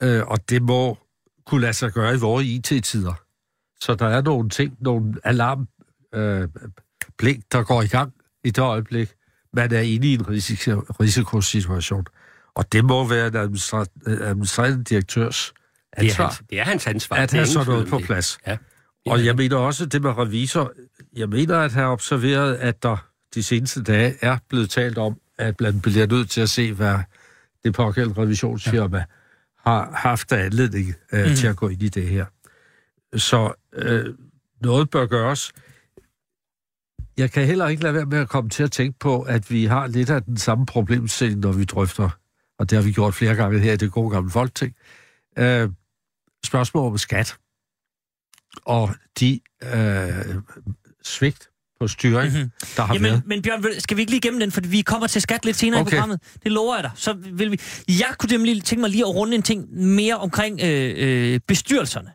Øh, og det må kunne lade sig gøre i vores IT-tider. Så der er nogle ting, nogle alarm øh, blink, der går i gang i det øjeblik, man er inde i en risiko, risikosituation. Og det må være en administrerende direktørs ansvar. Det er hans, det er hans ansvar. At have sådan noget på plads. Ja. Og jeg mener også, det med revisor, jeg mener at have observeret, at der de seneste dage er blevet talt om, at man bliver nødt til at se, hvad det pågældende revisionsfirma ja. har haft af anledning øh, mm. til at gå ind i det her. Så øh, noget bør gøres jeg kan heller ikke lade være med at komme til at tænke på, at vi har lidt af den samme problemstilling, når vi drøfter, og det har vi gjort flere gange her i det gode gamle folketing, øh, spørgsmål om skat og de øh, svigt på styring, mm-hmm. der har Jamen, været. Men Bjørn, skal vi ikke lige gennem den, for vi kommer til skat lidt senere okay. i programmet. Det lover jeg dig. Så vil vi... Jeg kunne nemlig tænke mig lige at runde en ting mere omkring øh, øh, bestyrelserne.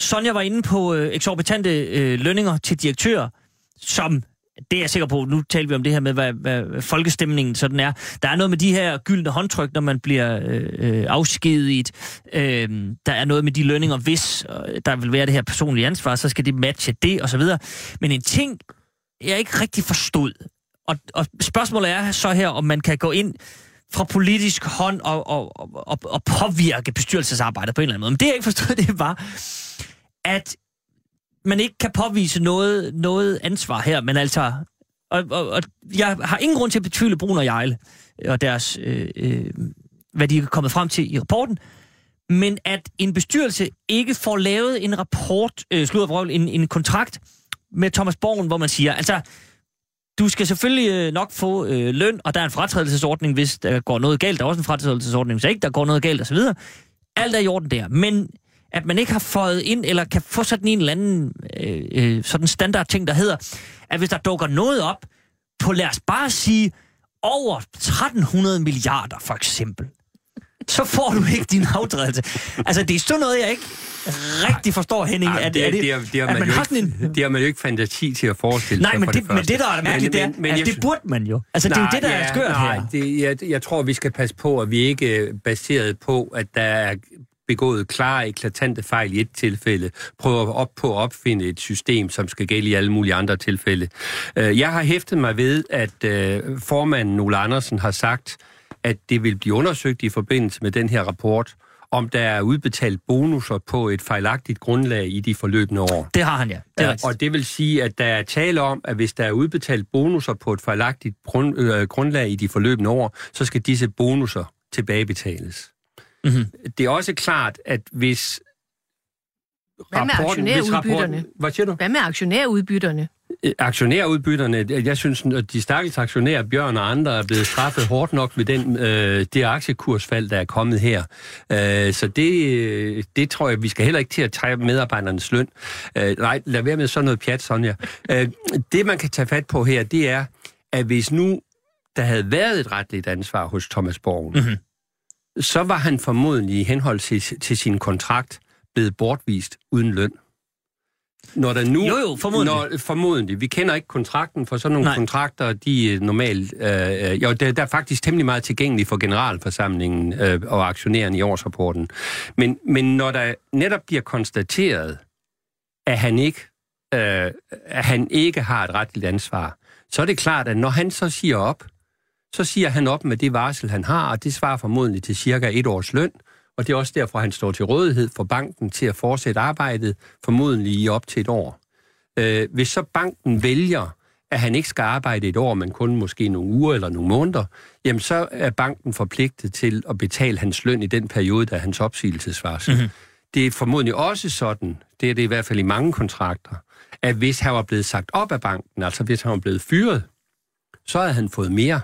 Sonja var inde på øh, eksorbitante øh, lønninger til direktører, som det er jeg sikker på, nu taler vi om det her med, hvad, hvad folkestemningen sådan er. Der er noget med de her gyldne håndtryk, når man bliver øh, øh afskediget. Øh, der er noget med de lønninger, hvis øh, der vil være det her personlige ansvar, så skal det matche det, og så videre. Men en ting, jeg ikke rigtig forstod, og, og spørgsmålet er så her, om man kan gå ind fra politisk hånd og, og, og, og påvirke bestyrelsesarbejdet på en eller anden måde. Men det, jeg ikke forstod, det var, at man ikke kan påvise noget, noget ansvar her, men altså... Og, og, og jeg har ingen grund til at betvivle Brun og Jejle øh, og deres, øh, øh, hvad de er kommet frem til i rapporten, men at en bestyrelse ikke får lavet en rapport, øh, slutter en, en kontrakt med Thomas Borgen, hvor man siger, altså, du skal selvfølgelig øh, nok få øh, løn, og der er en fratrædelsesordning, hvis der går noget galt. Der er også en fratrædelsesordning, hvis ikke der går noget galt osv. Alt er i orden der. Men at man ikke har fået ind, eller kan få sådan en eller anden øh, øh, sådan standard ting, der hedder, at hvis der dukker noget op på, lad os bare sige, over 1300 milliarder for eksempel, så får du ikke din aftrædelse. Altså, det er sådan noget, jeg ikke rigtig forstår, Henning. Ej, det, er, det, er, det, har man, man jo ikke, en... det har man jo ikke fantasi til at forestille nej, sig men det, det, men det, der er mærkeligt, det er, men, altså, det burde man jo. Altså, nej, det er jo det, der ja, er skørt nej, her. Det, jeg, jeg tror, vi skal passe på, at vi ikke er baseret på, at der er begået klare, eklatante fejl i et tilfælde, prøver op på at opfinde et system, som skal gælde i alle mulige andre tilfælde. Øh, jeg har hæftet mig ved, at øh, formanden Ole Andersen har sagt, at det vil blive undersøgt i forbindelse med den her rapport, om der er udbetalt bonusser på et fejlagtigt grundlag i de forløbende år. Det har han, ja. Det er og det vil sige, at der er tale om, at hvis der er udbetalt bonusser på et fejlagtigt grund, øh, grundlag i de forløbende år, så skal disse bonusser tilbagebetales. Mm-hmm. Det er også klart, at hvis hvad med rapporten, aktionærudbytterne? Rapporten, hvad siger du? Hvad med aktionærudbytterne? Øh, aktionærudbytterne, jeg synes, at de stakkels aktionærer, Bjørn og andre, er blevet straffet hårdt nok med den, øh, det aktiekursfald, der er kommet her. Øh, så det, det tror jeg, vi skal heller ikke til at tage medarbejdernes løn. Øh, nej, lad være med sådan noget pjat, Sonja. Øh, det, man kan tage fat på her, det er, at hvis nu der havde været et retligt ansvar hos Thomas Borgen, mm-hmm så var han formodentlig i henhold til, til sin kontrakt blevet bortvist uden løn. Når der nu, Jo, jo, formodentlig. Når, formodentlig. Vi kender ikke kontrakten, for sådan nogle Nej. Kontrakter, de er normalt... Øh, øh, jo, der, der er faktisk temmelig meget tilgængeligt for generalforsamlingen øh, og aktionærerne i årsrapporten. Men, men når der netop bliver konstateret, at han ikke, øh, at han ikke har et retligt ansvar, så er det klart, at når han så siger op, så siger han op med det varsel, han har, og det svarer formodentlig til cirka et års løn, og det er også derfor, han står til rådighed for banken til at fortsætte arbejdet, formodentlig i op til et år. Øh, hvis så banken vælger, at han ikke skal arbejde et år, men kun måske nogle uger eller nogle måneder, jamen så er banken forpligtet til at betale hans løn i den periode, der er hans opsigelsesvarsel. Mm-hmm. Det er formodentlig også sådan, det er det i hvert fald i mange kontrakter, at hvis han var blevet sagt op af banken, altså hvis han var blevet fyret, så havde han fået mere.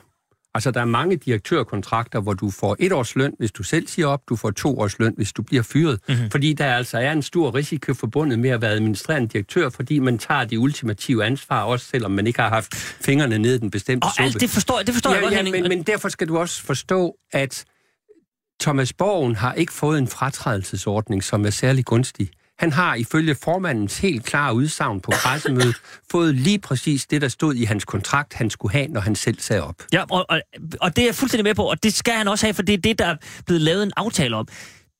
Altså, der er mange direktørkontrakter, hvor du får et års løn, hvis du selv siger op, du får to års løn, hvis du bliver fyret. Mm-hmm. Fordi der altså er en stor risiko forbundet med at være administrerende direktør, fordi man tager det ultimative ansvar, også selvom man ikke har haft fingrene nede i den bestemte Og suppe. alt det forstår, det forstår jeg ja, godt, ja, Henning. men, men derfor skal du også forstå, at Thomas Borgen har ikke fået en fratrædelsesordning, som er særlig gunstig. Han har ifølge formandens helt klare udsagn på pressemødet fået lige præcis det, der stod i hans kontrakt, han skulle have, når han selv sagde op. Ja, og, og, og det er jeg fuldstændig med på, og det skal han også have, for det er det, der er blevet lavet en aftale om.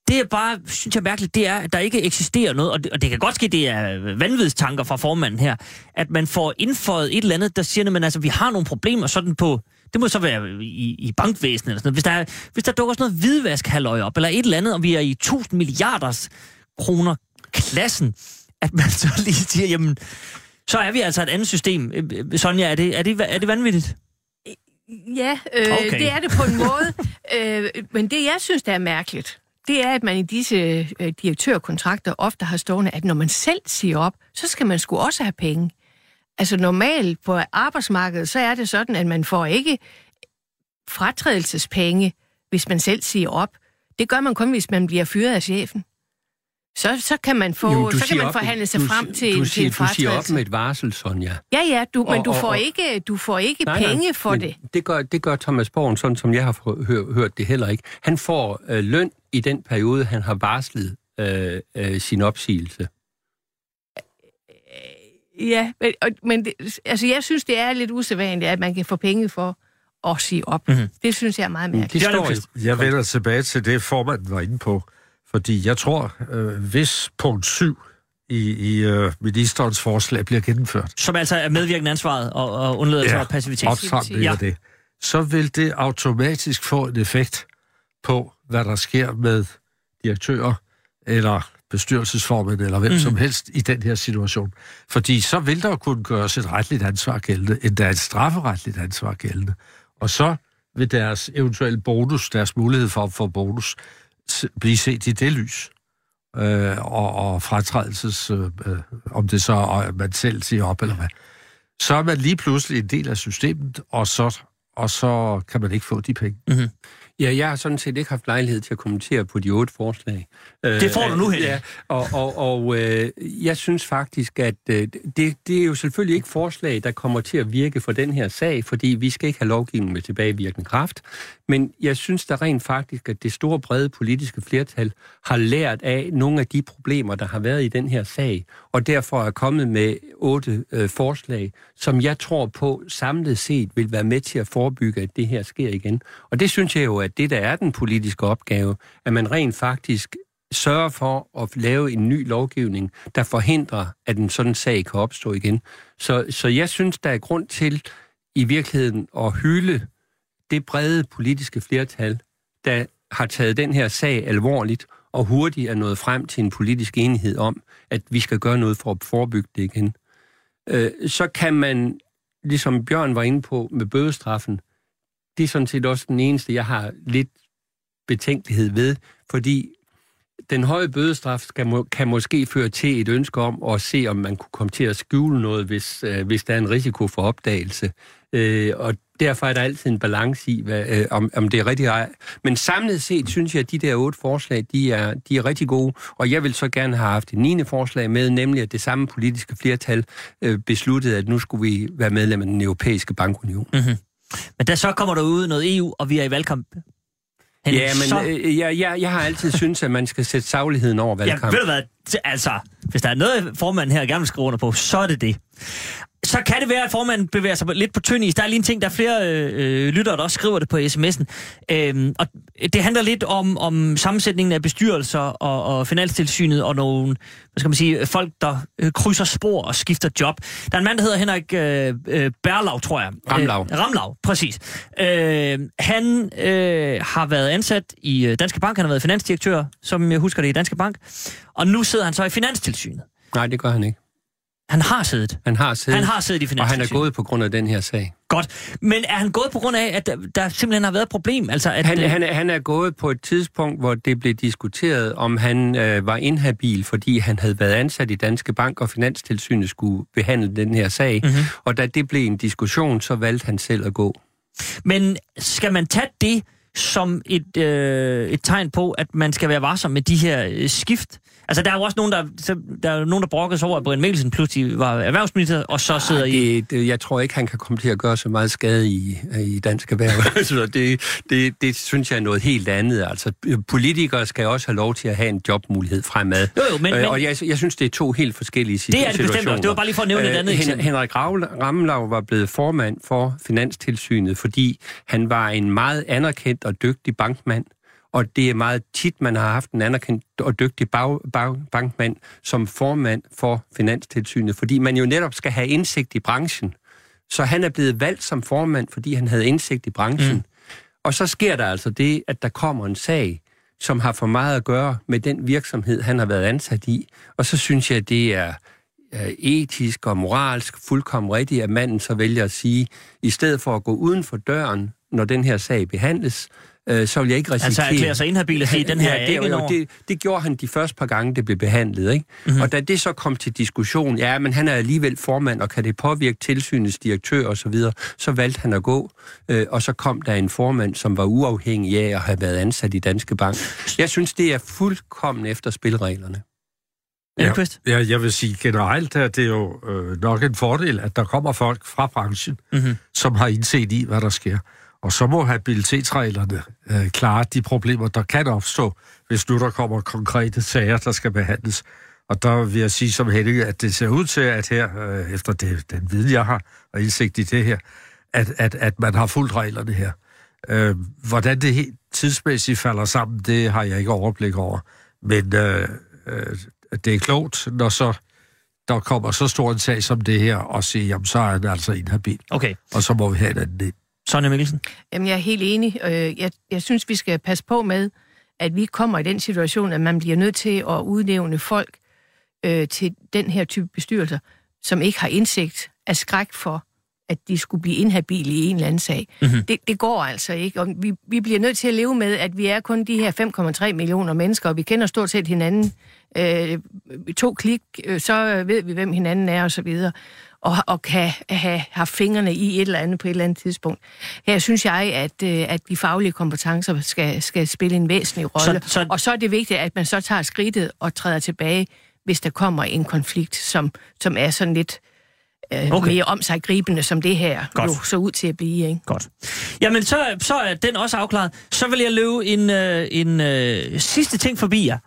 Det er bare, synes jeg mærkeligt, det er, at der ikke eksisterer noget, og det, og det kan godt ske, det er vanvidstanker fra formanden her, at man får indføjet et eller andet, der siger, at altså, vi har nogle problemer sådan på, det må så være i, i bankvæsenet eller sådan noget. Hvis der, er- hvis der dukker sådan noget hvidvask op, eller et eller andet, og vi er i 1000 milliarders kroner klassen, at man så lige siger, jamen, så er vi altså et andet system. Øh, øh, Sonja, er det, er det, er det vanvittigt? Ja, øh, Okay. okay. det er det på en måde. øh, men det, jeg synes, der er mærkeligt, det er, at man i disse øh, direktørkontrakter ofte har stående, at når man selv siger op, så skal man sgu også have penge. Altså normalt på arbejdsmarkedet, så er det sådan, at man får ikke fratrædelsespenge, hvis man selv siger op. Det gør man kun, hvis man bliver fyret af chefen. Så, så kan man, få, Jamen, så kan man op- forhandle sig du, frem til, du til siger, en Du siger op fratrædelse. med et varsel, Sonja. Ja, ja, du, men Og- du får og- ikke, du får ikke Nej, nej, penge for men det. Det gør, det gør Thomas Borgen, sådan som jeg har hør, hørt det heller ikke. Han får øh, løn i den periode, han har varslet øh, øh, sin opsigelse. Ja, men, og, men det, altså, jeg synes, det er lidt usædvanligt, at man kan få penge for at sige op. Mhm. Mm-hmm. Det synes jeg er meget mærkeligt. Det står jo. Jeg vender tilbage til det, formanden var inde på. Fordi jeg tror, øh, hvis punkt 7 i, i øh, ministerens forslag bliver gennemført, Som altså er medvirkende ansvaret og, og undladelse ja. og passivitet. opsamling Ja. det, så vil det automatisk få en effekt på, hvad der sker med direktører eller bestyrelsesformand eller hvem mm. som helst i den her situation. Fordi så vil der kunne gøres et retligt ansvar gældende, endda et strafferetligt ansvar gældende. Og så vil deres eventuelle bonus, deres mulighed for at få bonus, blive set i det lys. Øh, og, og fratrædelses, øh, øh om det så er, øh, man selv siger op eller hvad. Så er man lige pludselig en del af systemet, og så, og så kan man ikke få de penge. Ja, jeg har sådan set ikke haft lejlighed til at kommentere på de otte forslag. Det får du nu, Henning. Ja, og, og, og øh, jeg synes faktisk, at øh, det, det er jo selvfølgelig ikke forslag, der kommer til at virke for den her sag, fordi vi skal ikke have lovgivning med tilbagevirkende kraft. Men jeg synes da rent faktisk, at det store brede politiske flertal har lært af nogle af de problemer, der har været i den her sag, og derfor er kommet med otte øh, forslag, som jeg tror på samlet set vil være med til at forebygge, at det her sker igen. Og det synes jeg jo, at det der er den politiske opgave, at man rent faktisk sørger for at lave en ny lovgivning, der forhindrer, at en sådan sag kan opstå igen. Så, så jeg synes, der er grund til i virkeligheden at hylde det brede politiske flertal, der har taget den her sag alvorligt og hurtigt er nået frem til en politisk enighed om, at vi skal gøre noget for at forebygge det igen. Øh, så kan man, ligesom Bjørn var inde på med bødestraffen, det er sådan set også den eneste, jeg har lidt betænkelighed ved, fordi den høje bødestraf skal må, kan måske føre til et ønske om at se, om man kunne komme til at skjule noget, hvis, øh, hvis der er en risiko for opdagelse. Øh, og derfor er der altid en balance i, hvad, øh, om, om det er rigtigt ej. Men samlet set synes jeg, at de der otte forslag, de er, de er rigtig gode. Og jeg vil så gerne have haft et 9. forslag med, nemlig at det samme politiske flertal øh, besluttede, at nu skulle vi være medlem af den europæiske bankunion. Mm-hmm. Men der så kommer der ud noget EU, og vi er i valgkamp. Henning, Ja, så... men øh, jeg, jeg, jeg har altid syntes, at man skal sætte sagligheden over Ja, valgkamp. ved du hvad? Altså, hvis der er noget, formanden her gerne vil skrive under på, så er det det. Så kan det være, at formanden bevæger sig lidt på tynd is. Der er lige en ting, der er flere øh, øh, lyttere, der også skriver det på sms'en. Øhm, og det handler lidt om, om sammensætningen af bestyrelser og, og finanstilsynet og nogle, hvad skal man sige, folk, der øh, krydser spor og skifter job. Der er en mand, der hedder Henrik øh, øh, Berlav, tror jeg. Ramlav. Øh, Ramlav, præcis. Øh, han øh, har været ansat i Danske Bank. Han har været finansdirektør, som jeg husker det, i Danske Bank. Og nu sidder han så i Finanstilsynet. Nej, det gør han ikke. Han har siddet. Han har siddet, Han har siddet i og han er Finanstilsynet. gået på grund af den her sag. Godt. Men er han gået på grund af, at der, der simpelthen har været et problem? Altså, at, Han, øh, han, er- han er gået på et tidspunkt, hvor det blev diskuteret, om han øh, var inhabil, fordi han havde været ansat i Danske Bank, og Finanstilsynet skulle behandle den her sag. Mhm. Mm-hmm. Og da det blev en diskussion, så valgte han selv at gå. Men skal man tage det som et, øh, et tegn på, at man skal være varsom med de her øh, skift? Altså, der er jo også nogen, der, der, er nogen, der brokkede sig over, at Brian Mikkelsen pludselig var erhvervsminister, og så sidder i... Det, det, jeg tror ikke, han kan komme til at gøre så meget skade i, i dansk erhverv. så det, det, det synes jeg er noget helt andet. Altså, politikere skal også have lov til at have en jobmulighed fremad. Jo, jo, men- Øh, men- og jeg, jeg synes, det er to helt forskellige Det er det situationer. bestemt også. Det var bare lige for at nævne et andet Hen- eksempel. Henrik Ravl- Ramlav var blevet formand for Finanstilsynet, fordi han var en meget anerkendt og dygtig bankmand. Og det er meget tit, man har haft en anerkendt og dygtig bag, bag, bankmand som formand for Finanstilsynet, fordi man jo netop skal have indsigt i branchen. Så han er blevet valgt som formand, fordi han havde indsigt i branchen. Mm. Og så sker der altså det, at der kommer en sag, som har for meget at gøre med den virksomhed, han har været ansat i. Og så synes jeg, det er etisk og moralsk fuldkommen rigtigt, at manden så vælger at sige, i stedet for at gå uden for døren, når den her sag behandles, øh, så vil jeg ikke risikere... Altså erklære sig inhabil og sige, den her er det, ikke jo, det, det gjorde han de første par gange, det blev behandlet. Ikke? Mhm. Mm-hmm. Og da det så kom til diskussion, ja, men han er alligevel formand, og kan det påvirke tilsynets direktør osv., så, videre, så valgte han at gå, øh, og så kom der en formand, som var uafhængig af at have været ansat i Danske Bank. Jeg synes, det er fuldkommen efter spilreglerne. Ja. Ja, jeg vil sige generelt, at det er jo øh, nok en fordel, at der kommer folk fra branchen, Mhm. som har indset i, hvad der sker. Og så må habilitetsreglerne øh, klare de problemer, der kan opstå, hvis nu der kommer konkrete sager, der skal behandles. Og der vil jeg sige som Henning, at det ser ud til, at her, øh, efter det, den viden, jeg har, og indsigt i det her, at, at, at man har fulgt reglerne her. Øh, hvordan det helt tidsmæssigt falder sammen, det har jeg ikke overblik over. Men øh, øh, det er klogt, når så der kommer så stor en sag som det her, og sige, jamen så er den altså inhabil, Okay. og så må vi have en anden ind. Sonja Mikkelsen. Jamen, jeg er helt enig. Øh, Jeg, jeg synes, vi skal passe på med, at vi kommer i den situation, at man bliver nødt til at udnævne folk øh, til den her type bestyrelser, som ikke har indsigt af skræk for, at de skulle blive inhabile i en eller anden sag. Mm-hmm. Det, det går altså ikke, og vi, vi bliver nødt til at leve med, at vi er kun de her 5,3 millioner mennesker, og vi kender stort set hinanden. Øh, to klik, øh, så ved vi, hvem hinanden er, og så videre og, og kan have, have fingrene i et eller andet på et eller andet tidspunkt. Her synes jeg, at, øh, at de faglige kompetencer skal, skal spille en væsentlig rolle. Så- så- Og så er det vigtigt, at man så tager skridtet og træder tilbage, hvis der kommer en konflikt, som, som er sådan lidt øh, Okay. okay. mere om sig gribende, som det her Godt. jo så ud til at blive. Ikke? Godt. Jamen, så, så er den også afklaret. Så vil jeg løbe en, øh, en øh, sidste ting forbi jer.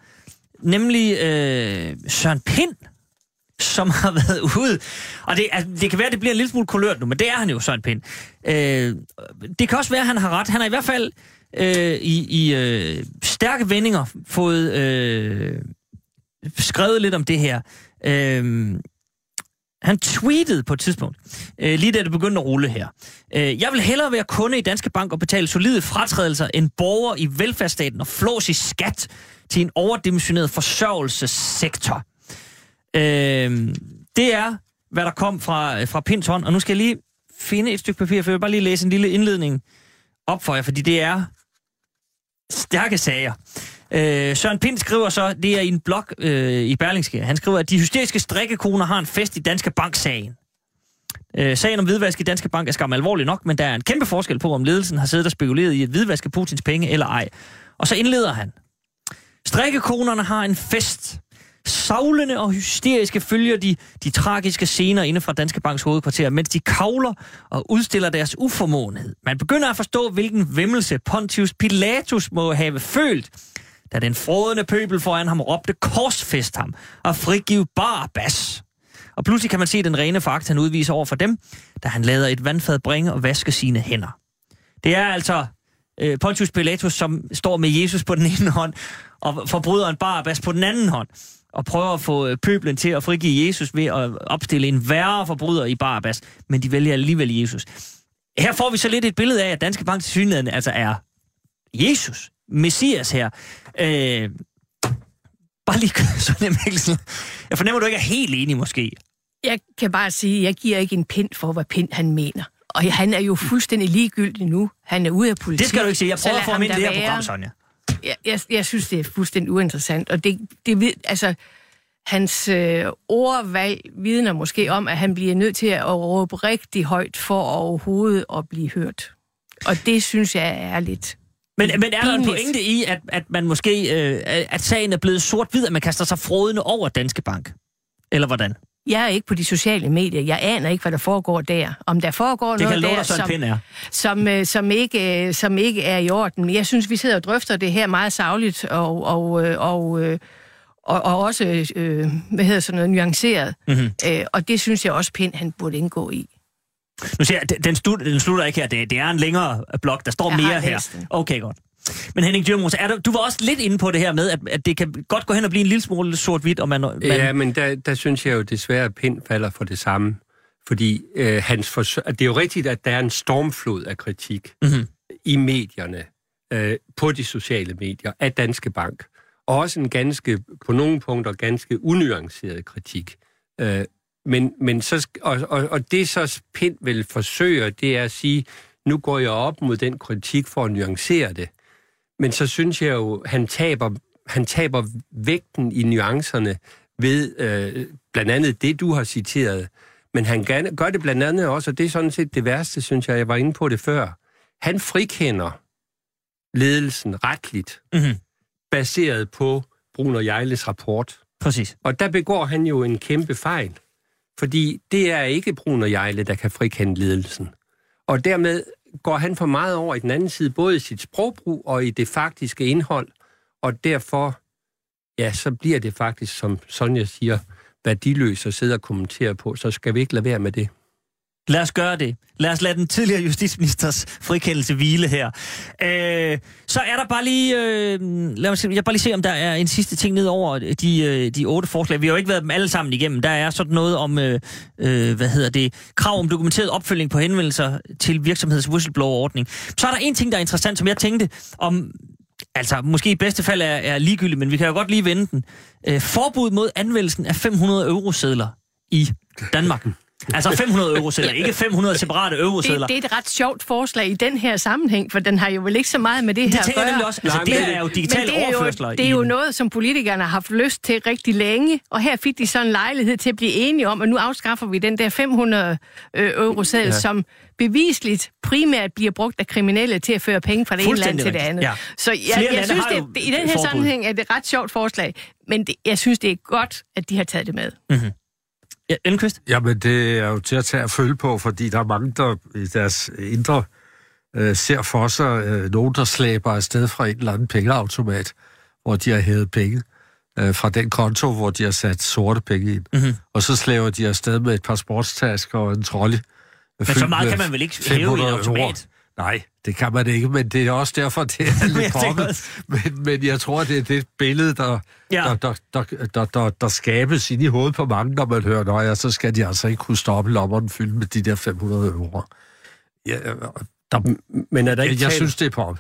Nemlig øh, Søren Pind, som har været ude. Og det, altså, det kan være, at det bliver en lille smule kulørt nu, men det er han jo, Søren Pind. Øh, det kan også være, at han har ret. Han har i hvert fald øh, i, i øh, stærke vendinger fået øh, skrevet lidt om det her. Øh, han tweetede på et tidspunkt, øh, lige da det begyndte at rulle her. Øh, jeg vil hellere være kunde i Danske Bank og betale solide fratrædelser end borger i velfærdsstaten og flås i skat til en overdimensioneret forsørgelsessektor. Øh, det er, hvad der kom fra, fra Pinds hånd. Og nu skal jeg lige finde et stykke papir, for jeg vil bare lige læse en lille indledning op for jer, fordi det er stærke sager. Øh, Søren Pind skriver så, det er i en blog øh, i Berlingske, han skriver, at de hysteriske strikkekoner har en fest i Danske Bank-sagen. Øh, sagen om hvidvask i Danske Bank er skam alvorlig nok, men der er en kæmpe forskel på, om ledelsen har siddet og spekuleret i at hvidvaske Putins penge eller ej. Og så indleder han. Strikkekonerne har en fest. Savlende og hysteriske følger de de tragiske scener inde fra Danske Banks hovedkvarter, mens de kavler og udstiller deres uformåenhed. Man begynder at forstå, hvilken vemmelse Pontius Pilatus må have følt, da den frådende pøbel foran ham råbte korsfest ham og frigiv Barabbas. Og pludselig kan man se den rene fakt, han udviser over for dem, da han lader et vandfad bringe og vaske sine hænder. Det er altså øh, Pontius Pilatus, som står med Jesus på den ene hånd, og forbryderen Barabbas på den anden hånd, og prøver at få øh, pøblen til at frigive Jesus ved at opstille en værre forbryder i Barabbas, men de vælger alligevel Jesus. Her får vi så lidt et billede af, at Danske Bank til synligheden altså er Jesus, Messias her. Øh, bare lige, Sonja Mikkelsen. Jeg fornemmer, du ikke er helt enig måske. Jeg kan bare sige, at jeg giver ikke en pind for, hvad pind han mener. Og han er jo fuldstændig ligegyldig nu. Han er ude af politik. Det skal du ikke sige. Jeg prøver at få ham ind i det her program, Sonja. Jeg, jeg, jeg synes, det er fuldstændig uinteressant. Og det, det ved, altså, hans øh, ordvalg vidner måske om, at han bliver nødt til at råbe rigtig højt for overhovedet at blive hørt. Og det synes jeg er lidt... Men, men er der en pointe i, at, at man måske, øh, at sagen er blevet sort-hvid, at man kaster sig frodende over Danske Bank? Eller hvordan? Jeg er ikke på de sociale medier. Jeg aner ikke, hvad der foregår der. Om der foregår Det noget der, som, er. som, øh, som, ikke, øh, som ikke er i orden. Jeg synes, vi sidder og drøfter det her meget savligt og, og, øh, og, og, og også, øh, hvad hedder sådan noget, nuanceret. Mhm. Øh, og det synes jeg også, Pind han burde indgå i. Nu siger jeg, den- slut, den slutter ikke her. Det, det er en længere blok. Der står Jeg mere her. den. Okay, godt. Men Henning Dyrmose, er du, du var også lidt inde på det her med, at, at det kan godt gå hen og blive en lille smule sort-hvidt, og man, man Ja, men der, der synes jeg jo desværre, at Pind falder for det samme. Fordi øh, hans forsøg, det er jo rigtigt, at der er en stormflod af kritik Mhm. i medierne, øh, på de sociale medier, af Danske Bank. Og også en ganske, på nogle punkter, ganske unuanceret kritik. Øh, men, men så, og, og, og det så Pind vil forsøge, det er at sige, nu går jeg op mod den kritik for at nuancere det. Men så synes jeg jo, han taber, han taber vægten i nuancerne ved øh, blandt andet det, du har citeret. Men han gør- det blandt andet også, og det er sådan set det værste, synes jeg, jeg var inde på det før. Han frikender ledelsen retligt, Mhm. baseret på Bruno Jejles rapport. præcis. Og der begår han jo en kæmpe fejl. Fordi det er ikke Bruno Jejle, der kan frikende ledelsen. Og dermed går han for meget over i den anden side, både i sit sprogbrug og i det faktiske indhold. Og derfor, ja, så bliver det faktisk, som Sonja siger, værdiløst at sidde og kommentere på. Så skal vi ikke lade være med det. Lad os gøre det. Lad os lade den tidligere justitsministers frikendelse hvile her. Øh, så er der bare lige... Øh, lad mig se, jeg bare lige se, om der er en sidste ting ned over de, øh, de otte forslag. Vi har jo ikke været dem alle sammen igennem. Der er sådan noget om, øh, øh, hvad hedder det, krav om dokumenteret opfølging på henvendelser til virksomheds whistleblower-ordning. Så er der en ting, der er interessant, som jeg tænkte om... Altså, måske i bedste fald er, er ligegyldigt, men vi kan jo godt lige vende den. Øh, forbud mod anvendelsen af 500 eurosedler i Danmark. Altså 500 eurosedler, ikke 500 separate eurosedler. Det, det er et ret sjovt forslag i den her sammenhæng, for den har jo vel ikke så meget med det, Det her at gøre. også. Altså, det det- er jo digitale det er, overførsler. jo, det er jo noget, som politikerne har haft lyst til rigtig længe, og her fik de så en lejlighed til at blive enige om, at nu afskaffer vi den der 500 øh, euroseddel, ja. som bevisligt primært bliver brugt af kriminelle til at føre penge fra det ene land til det andet. ja. Så jeg, Flere jeg synes, det, det, i den her forbud. sammenhæng er det et ret sjovt forslag, men det, jeg synes, det er godt, at de har taget det med. Ja, Elmqvist? Jamen, det er jo til at tage at følge på, fordi der er mange, der i deres indre øh, ser for sig øh, nogen, der slæber afsted fra en eller anden pengeautomat, hvor de har hævet penge øh, fra den konto, hvor de har sat sorte penge ind. Mhm. Og så slæver de afsted med et par sportstasker og en trolley. Men så meget kan man vel ikke hæve i en automat? Nej, det kan man ikke, men det er også derfor, det er lidt også- Men, men jeg tror, det er det billede, der, Ja. der, der, der, der, der, der skabes ind i hovedet på mange, når man hører, ja, så skal de altså ikke kunne stoppe lommeren fyldt med de der 500 euro. Ja, der, Men er der ikke jeg, jeg tale- synes, det er pop.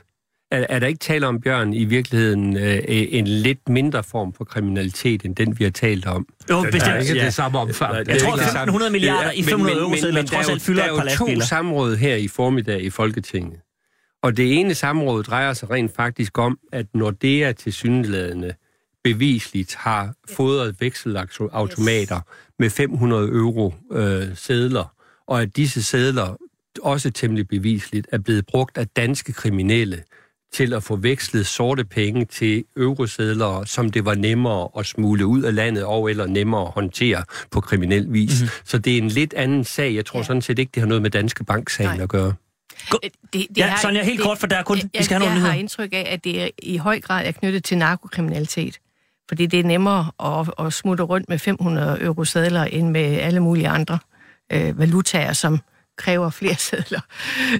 Er, er der ikke tale om, Bjørn, i virkeligheden øh, en lidt mindre form for kriminalitet, end den, vi har talt om? Jo, Det er bestemt. ikke Ja. det samme omfang. Jeg tror, det samme. 1500 milliarder i 500 men- men- men trods der er alt jo- fylder Der et par er jo to lastbiler. samråd her i formiddag i Folketinget. Og det ene samråd drejer sig rent faktisk om, at Nordea til syndeladende bevisligt har fodret vekselautomater med 500 euro øh, sædler, og at disse sædler også temmelig bevisligt er blevet brugt af danske kriminelle til at få vekslet sorte penge til eurosedler, som det var nemmere at smule ud af landet og eller nemmere at håndtere på kriminel vis. Mm-hmm. Så det er en lidt anden sag. Jeg tror ja. sådan set ikke, det har noget med Danske Bank-sagen Nej. at gøre. Det, det Ja, har- Sonja, helt kort, for der er kun- jeg, vi skal have nogle jeg har indtryk af, at det er, i høj grad er knyttet til narkokriminalitet. Fordi det er nemmere at, at smutte rundt med 500 euro sædler, end med alle mulige andre øh, valutaer, som kræver flere sædler.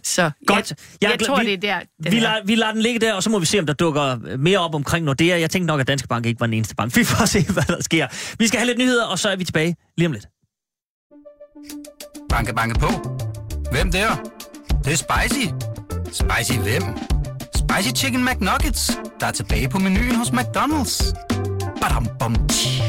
Så Godt. jeg, Jeg jeg tror, vi- det er der, den Vi er. lader, vi lader den ligge der, og så må vi se, om der dukker mere op omkring Nordea. Jeg tænkte nok, at Danske Bank ikke var den eneste bank. Vi får se, hvad der sker. Vi skal have lidt nyheder, og så er vi tilbage lige om lidt. Banke, banke på. Hvem der? Det, det er spicy. Spicy hvem? Spicy Chicken McNuggets, der er tilbage på menuen hos McDonald's. Badum, bom, tji.